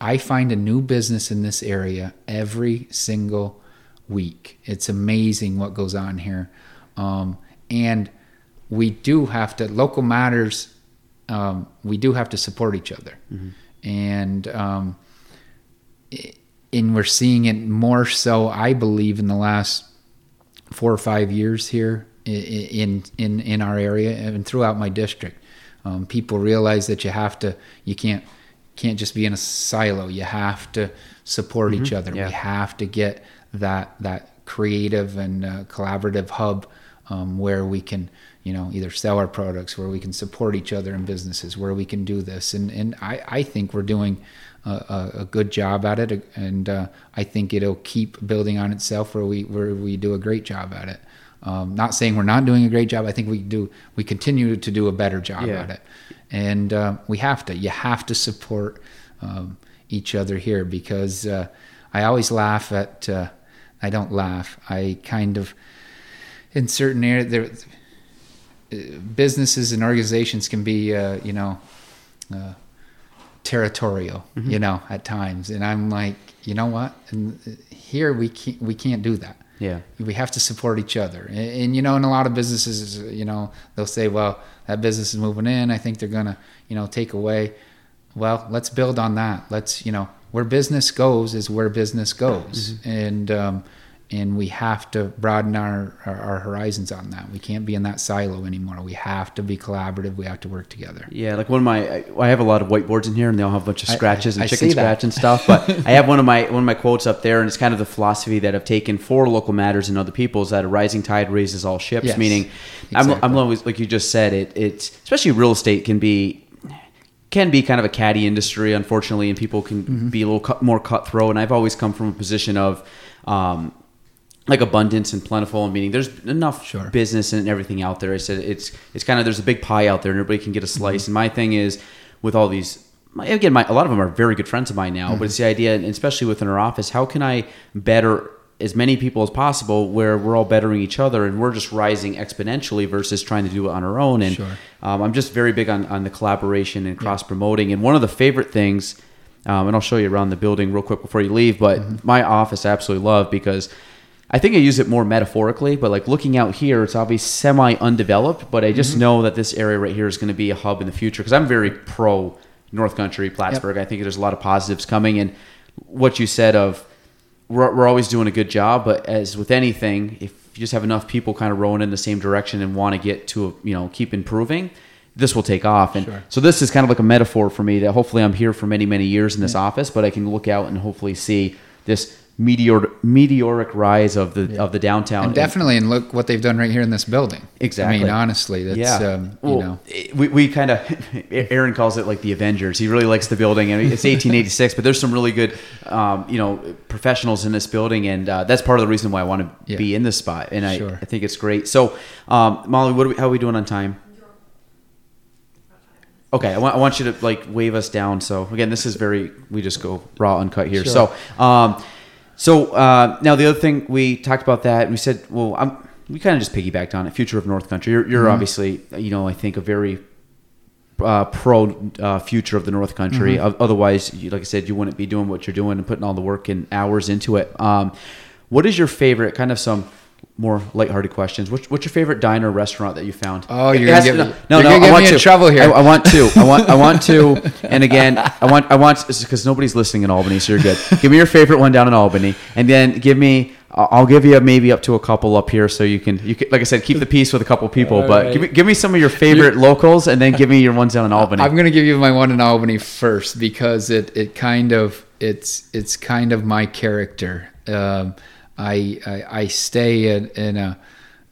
I find a new business in this area every single week. It's amazing what goes on here, um, and we do have to local matters. Um, we do have to support each other, mm-hmm. and um, and we're seeing it more so. I believe in the last four or five years here in in in our area and throughout my district. Um, people realize that you have to, you can't can't just be in a silo. You have to support mm-hmm. each other. Yeah. We have to get that that creative and uh, collaborative hub um, where we can, you know, either sell our products, where we can support each other in businesses, where we can do this. And and I I think we're doing. A, a, good job at it, and uh, I think it'll keep building on itself. Where we where we do a great job at it. Um, not saying we're not doing a great job. I think we do. We continue to do a better job yeah. at it, and uh, we have to. You have to support um, each other here because uh, I always laugh at. Uh, I don't laugh. I kind of, in certain areas, there, uh, businesses and organizations can be, uh, you know, uh, territorial, mm-hmm. you know, at times, and I'm like, you know what? And here we can't we can't do that. Yeah. We have to support each other. And, and, you know, in a lot of businesses, you know, they'll say, well, that business is moving in. I think they're to, you know, take away. Well, let's build on that. Let's, you know, where business goes is where business goes. Mm-hmm. And, um, and we have to broaden our, our, our, horizons on that. We can't be in that silo anymore. We have to be collaborative. We have to work together. Yeah, like one of my, I have a lot of whiteboards in here, and they all have a bunch of scratches I, I, and chicken scratch and stuff. But (laughs) I have one of my one of my quotes up there, and it's kind of the philosophy that I've taken for local matters and other people's that a rising tide raises all ships. Yes, meaning, exactly. I'm, I'm always like you just said it. It's especially real estate can be can be kind of a catty industry, unfortunately, and people can mm-hmm. be a little cut, more cutthroat. And I've always come from a position of um, like abundance and plentiful and meaning there's enough sure. business and everything out there. I said it's it's kind of there's a big pie out there and everybody can get a mm-hmm. slice. Mm-hmm. And my thing is with all these again, my, a lot of them are very good friends of mine now, mm-hmm. but it's the idea, and especially within our office, how can I better as many people as possible where we're all bettering each other and we're just rising exponentially versus trying to do it on our own. And sure. um, I'm just very big on, on the collaboration and cross promoting. And one of the favorite things, um, and I'll show you around the building real quick before you leave, but mm-hmm. my office I absolutely love because – I think I use it more metaphorically, but like looking out here, it's obviously semi undeveloped, but I just mm-hmm. know that this area right here is going to be a hub in the future because I'm very pro North Country, Plattsburgh. Yep. I think there's a lot of positives coming. And what you said of we're, we're always doing a good job, but as with anything, if you just have enough people kind of rowing in the same direction and want to get to, a, you know, keep improving, this will take off. And sure. so this is kind of like a metaphor for me that hopefully I'm here for many, many years in this yeah. office, but I can look out and hopefully see this meteor meteoric rise of the yeah. of the downtown. And definitely, and look what they've done right here in this building. Exactly. I mean, honestly, that's yeah. Um, well, you know, we we kind of (laughs) Aaron calls it like the Avengers. He really likes the building, and it's 1886, but there's some really good, um, you know, professionals in this building, and uh, that's part of the reason why I want to yeah. be in this spot, and I, sure. I think it's great. So, um, Molly, what are we, how are we doing on time? Okay, I want, I want you to like wave us down. So again, this is very we just go raw uncut here. Sure. So um, so uh, now the other thing we talked about that, and we said, well, I'm, we kind of just piggybacked on it. Future of North Country. You're, you're mm-hmm. obviously, you know, I think a very uh, pro uh, future of the North Country. Mm-hmm. Otherwise, you, like I said, you wouldn't be doing what you're doing and putting all the work and hours into it. Um, what is your favorite kind of some more lighthearted questions. What's, what's your favorite diner restaurant that you found? Oh, you're gonna, no, no, no, I want to. trouble here. I, I, want to. I want. I want to. (laughs) And again, I want. I want because nobody's listening in Albany, so you're good. give me your favorite one down in Albany, and then give me. I'll give you maybe up to a couple up here, so you can. You can, like I said, keep the peace with a couple people. All but right. give me give me some of your favorite locals, and then give me your ones down in Albany. I'm gonna give you my one in Albany first because it it kind of it's it's kind of my character. Um, I, I, I stay in, in a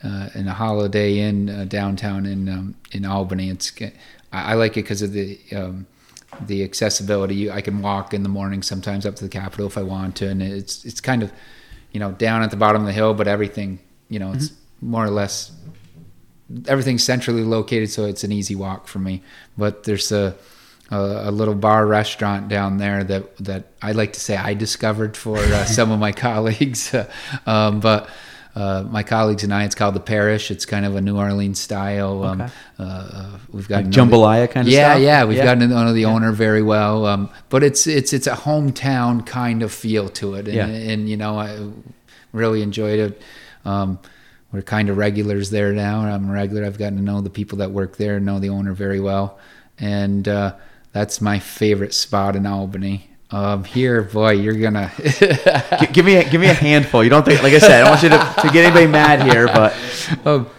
uh, in a Holiday Inn uh, downtown in um, in Albany. It's I, I like it because of the um, the accessibility. I can walk in the morning sometimes up to the Capitol if I want to, and it's it's kind of you know down at the bottom of the hill, but everything you know it's mm-hmm. more or less everything's centrally located, so it's an easy walk for me. But there's a a, a little bar restaurant down there that that I like to say I discovered for uh, (laughs) some of my colleagues, (laughs) um, but. Uh, my colleagues and I, it's called the Parish. It's kind of a New Orleans style. Um, Okay. uh, uh, we've got Like jambalaya kind of yeah, stuff? yeah. We've Yeah. gotten to know the owner very well, um, but it's it's it's a hometown kind of feel to it, and, Yeah. and you know I really enjoyed it. Um, we're kind of regulars there now. I'm a regular. I've gotten to know the people that work there, know the owner very well, and uh, that's my favorite spot in Albany. Um, here, boy, you're gonna. (laughs) Give me a, give me a handful. You don't think, like I said, I don't want you to, to get anybody mad here, but oh,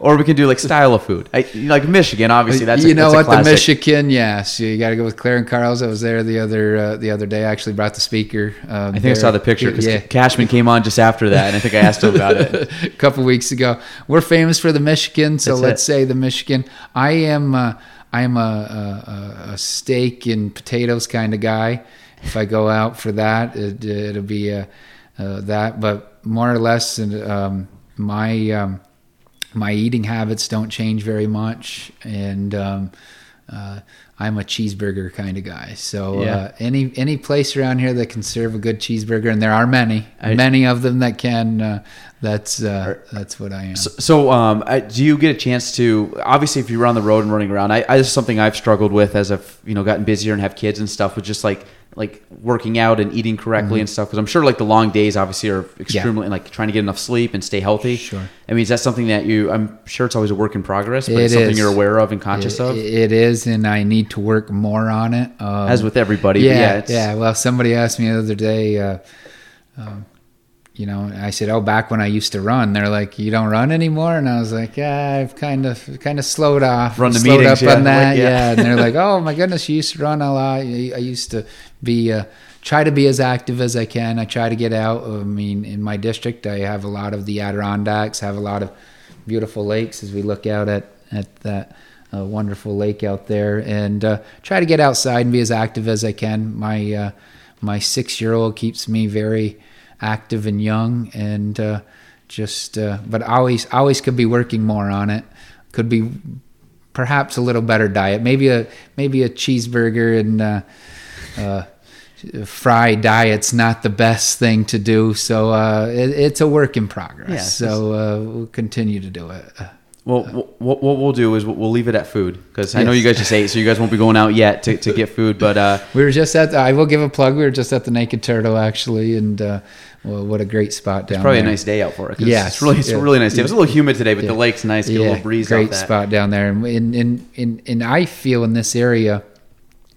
or we can do like style of food. I, like Michigan, obviously. That's a, you know that's a what the. Michigan, yes, you got to go with Clare and Carl's. I was there the other uh, the other day. I actually brought the speaker. Um, I think I saw the picture because Yeah, Cashman came on just after that, and I think I asked him about it. a (laughs) couple weeks ago. We're famous for the Michigan, so That's let's it. say the Michigan. I am uh, I am a, a, a- a steak and potatoes kind of guy. If I go out for that, it, it'll be uh, uh, that. But more or less, um, my um, my eating habits don't change very much, and um, uh, I'm a cheeseburger kind of guy. So Yeah. uh, any any place around here that can serve a good cheeseburger, and there are many, I- many of them that can. Uh, that's uh, that's what I am. So, so um, I, do you get a chance to? Obviously, if you're on the road and running around, I, I this is something I've struggled with as I've you know gotten busier and have kids and stuff. With just like like working out and eating correctly Mm-hmm. and stuff. Because I'm sure like the long days obviously are extremely and, like trying to get enough sleep and stay healthy. Sure. I mean, is that something that you? I'm sure it's always a work in progress, but It it's something is. you're aware of and conscious It- of, It is, and I need to work more on it. Um, as with everybody. yeah, yeah, yeah, Well, somebody asked me the other day. Uh, um, you know, I said, "Oh, back when I used to run." They're like, "You don't run anymore," and I was like, "Yeah, I've kind of kind of slowed off, Run the slowed meetings, up yeah, on that." like, yeah. yeah. and they're (laughs) like, "Oh my goodness, you used to run a lot." I used to be uh, try to be as active as I can. I try to get out. I mean, in my district, I have a lot of the Adirondacks, have a lot of beautiful lakes as we look out at at that uh, wonderful lake out there, and uh, try to get outside and be as active as I can. My uh, my six year old keeps me very active and young, and uh, just uh, but always always could be working more on it. Could be perhaps a little better diet, maybe a maybe a cheeseburger and. Uh, uh, fried diet's not the best thing to do so uh, it, it's a work in progress Yeah, so uh, we'll continue to do it Well, what, what we'll do is we'll leave it at food because I know you guys just ate, so you guys won't be going out yet to, to get food. But uh, (laughs) We were just at. The, I will give a plug. We were just at the Naked Turtle actually, and uh, well, what a great spot down there. probably there. a nice day out for it. Yes, it's really it's yeah. a really nice day. It was a little humid today, but Yeah. the lake's nice. Get a little breeze great spot down there. And in in and I feel in this area,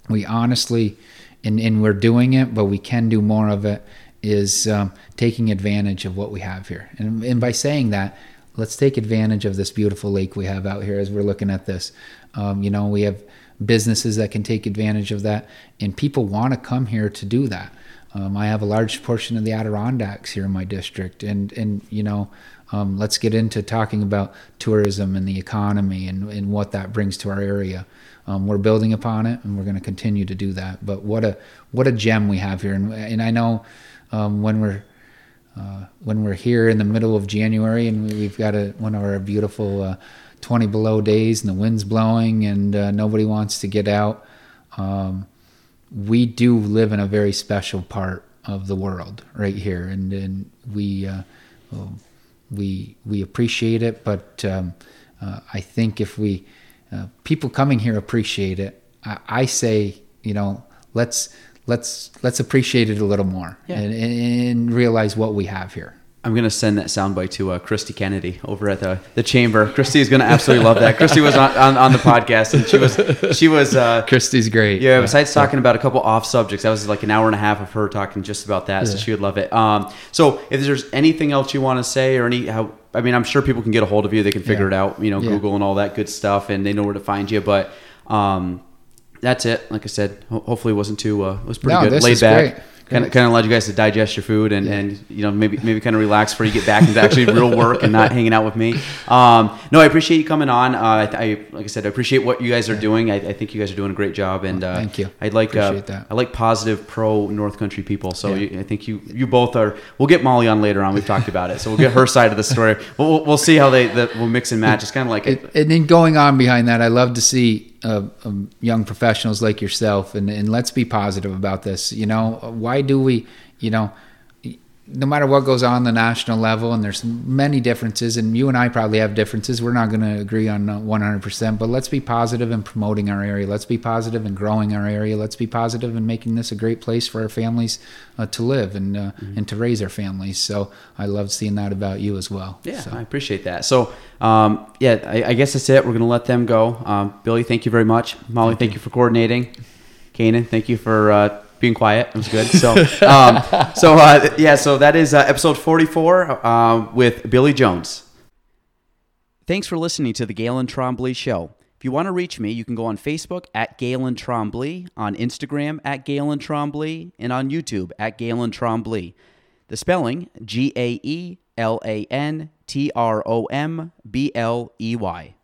we honestly, and and we're doing it, but we can do more of it. Is um, taking advantage of what we have here, and and by saying that, let's take advantage of this beautiful lake we have out here as we're looking at this. Um, you know, we have businesses that can take advantage of that, and people want to come here to do that. Um, I have a large portion of the Adirondacks here in my district, and and you know, um, let's get into talking about tourism and the economy and, and what that brings to our area. Um, we're building upon it, and we're going to continue to do that. But what a what a gem we have here, and, and I know um, when we're uh, when we're here in the middle of January and we- we've got a, one of our beautiful uh, 20 below days and the wind's blowing and uh, nobody wants to get out. Um, we do live in a very special part of the world right here, and, and we uh, we we appreciate it. But um, uh, I think if we uh, people coming here appreciate it, I, I say you know let's let's let's appreciate it a little more Yeah. and, and realize what we have here. I'm gonna send that soundbite to uh, Kristy Kennedy over at the the chamber. Kristy is gonna absolutely love that. Kristy was on, on, on the podcast and she was she was uh, Kristy's great. yeah. Besides talking about a couple off subjects, that was like an hour and a half of her talking just about that. So she would love it. Um, so if there's anything else you want to say or any how I mean, I'm sure people can get a hold of you. They can figure Yeah. it out. You know, Yeah. Google and all that good stuff, and they know where to find you. But um, that's it. Like I said, ho- hopefully it wasn't too. Uh, it was pretty No, good. Laid back. kind of kind of allowed you guys to digest your food and, and you know maybe maybe kind of relax before you get back into actually real work and not hanging out with me. Um, no, I appreciate you coming on. Uh, I, I like I said, I appreciate what you guys are doing. I, I think you guys are doing a great job. And uh, Thank you. I'd like uh, that. I like positive pro North Country people. So Yeah. you, I think you you both are. We'll get Molly on later on. We've talked about it, so we'll get her side of the story. We'll, we'll, we'll see how they that we'll mix and match. It's kind of like It, and then going on behind that, I love to see um, young professionals like yourself, and, and let's be positive about this. You know, why do we, you know, no matter what goes on the national level, and there's many differences, and you and I probably have differences. We're not going to agree on uh, 100%, but let's be positive in promoting our area. Let's be positive in growing our area. Let's be positive in making this a great place for our families uh, to live and uh, and to raise our families. So I love seeing that about you as well. Yeah, So, I appreciate that. So, um, yeah, I, I guess that's it. We're going to let them go. Um, Billy, thank you very much. Molly, thank, you. for coordinating. Kanan, thank you for uh, being quiet. It was good. So, (laughs) um, so uh, yeah, so that is uh, episode 44 uh, with Billy Jones. Thanks for listening to the Gaelan Trombley Show. If you want to reach me, you can go on Facebook at Gaelan Trombley, on Instagram at Gaelan Trombley, and on YouTube at Gaelan Trombley. The spelling G A E L A N T R O M B L E Y.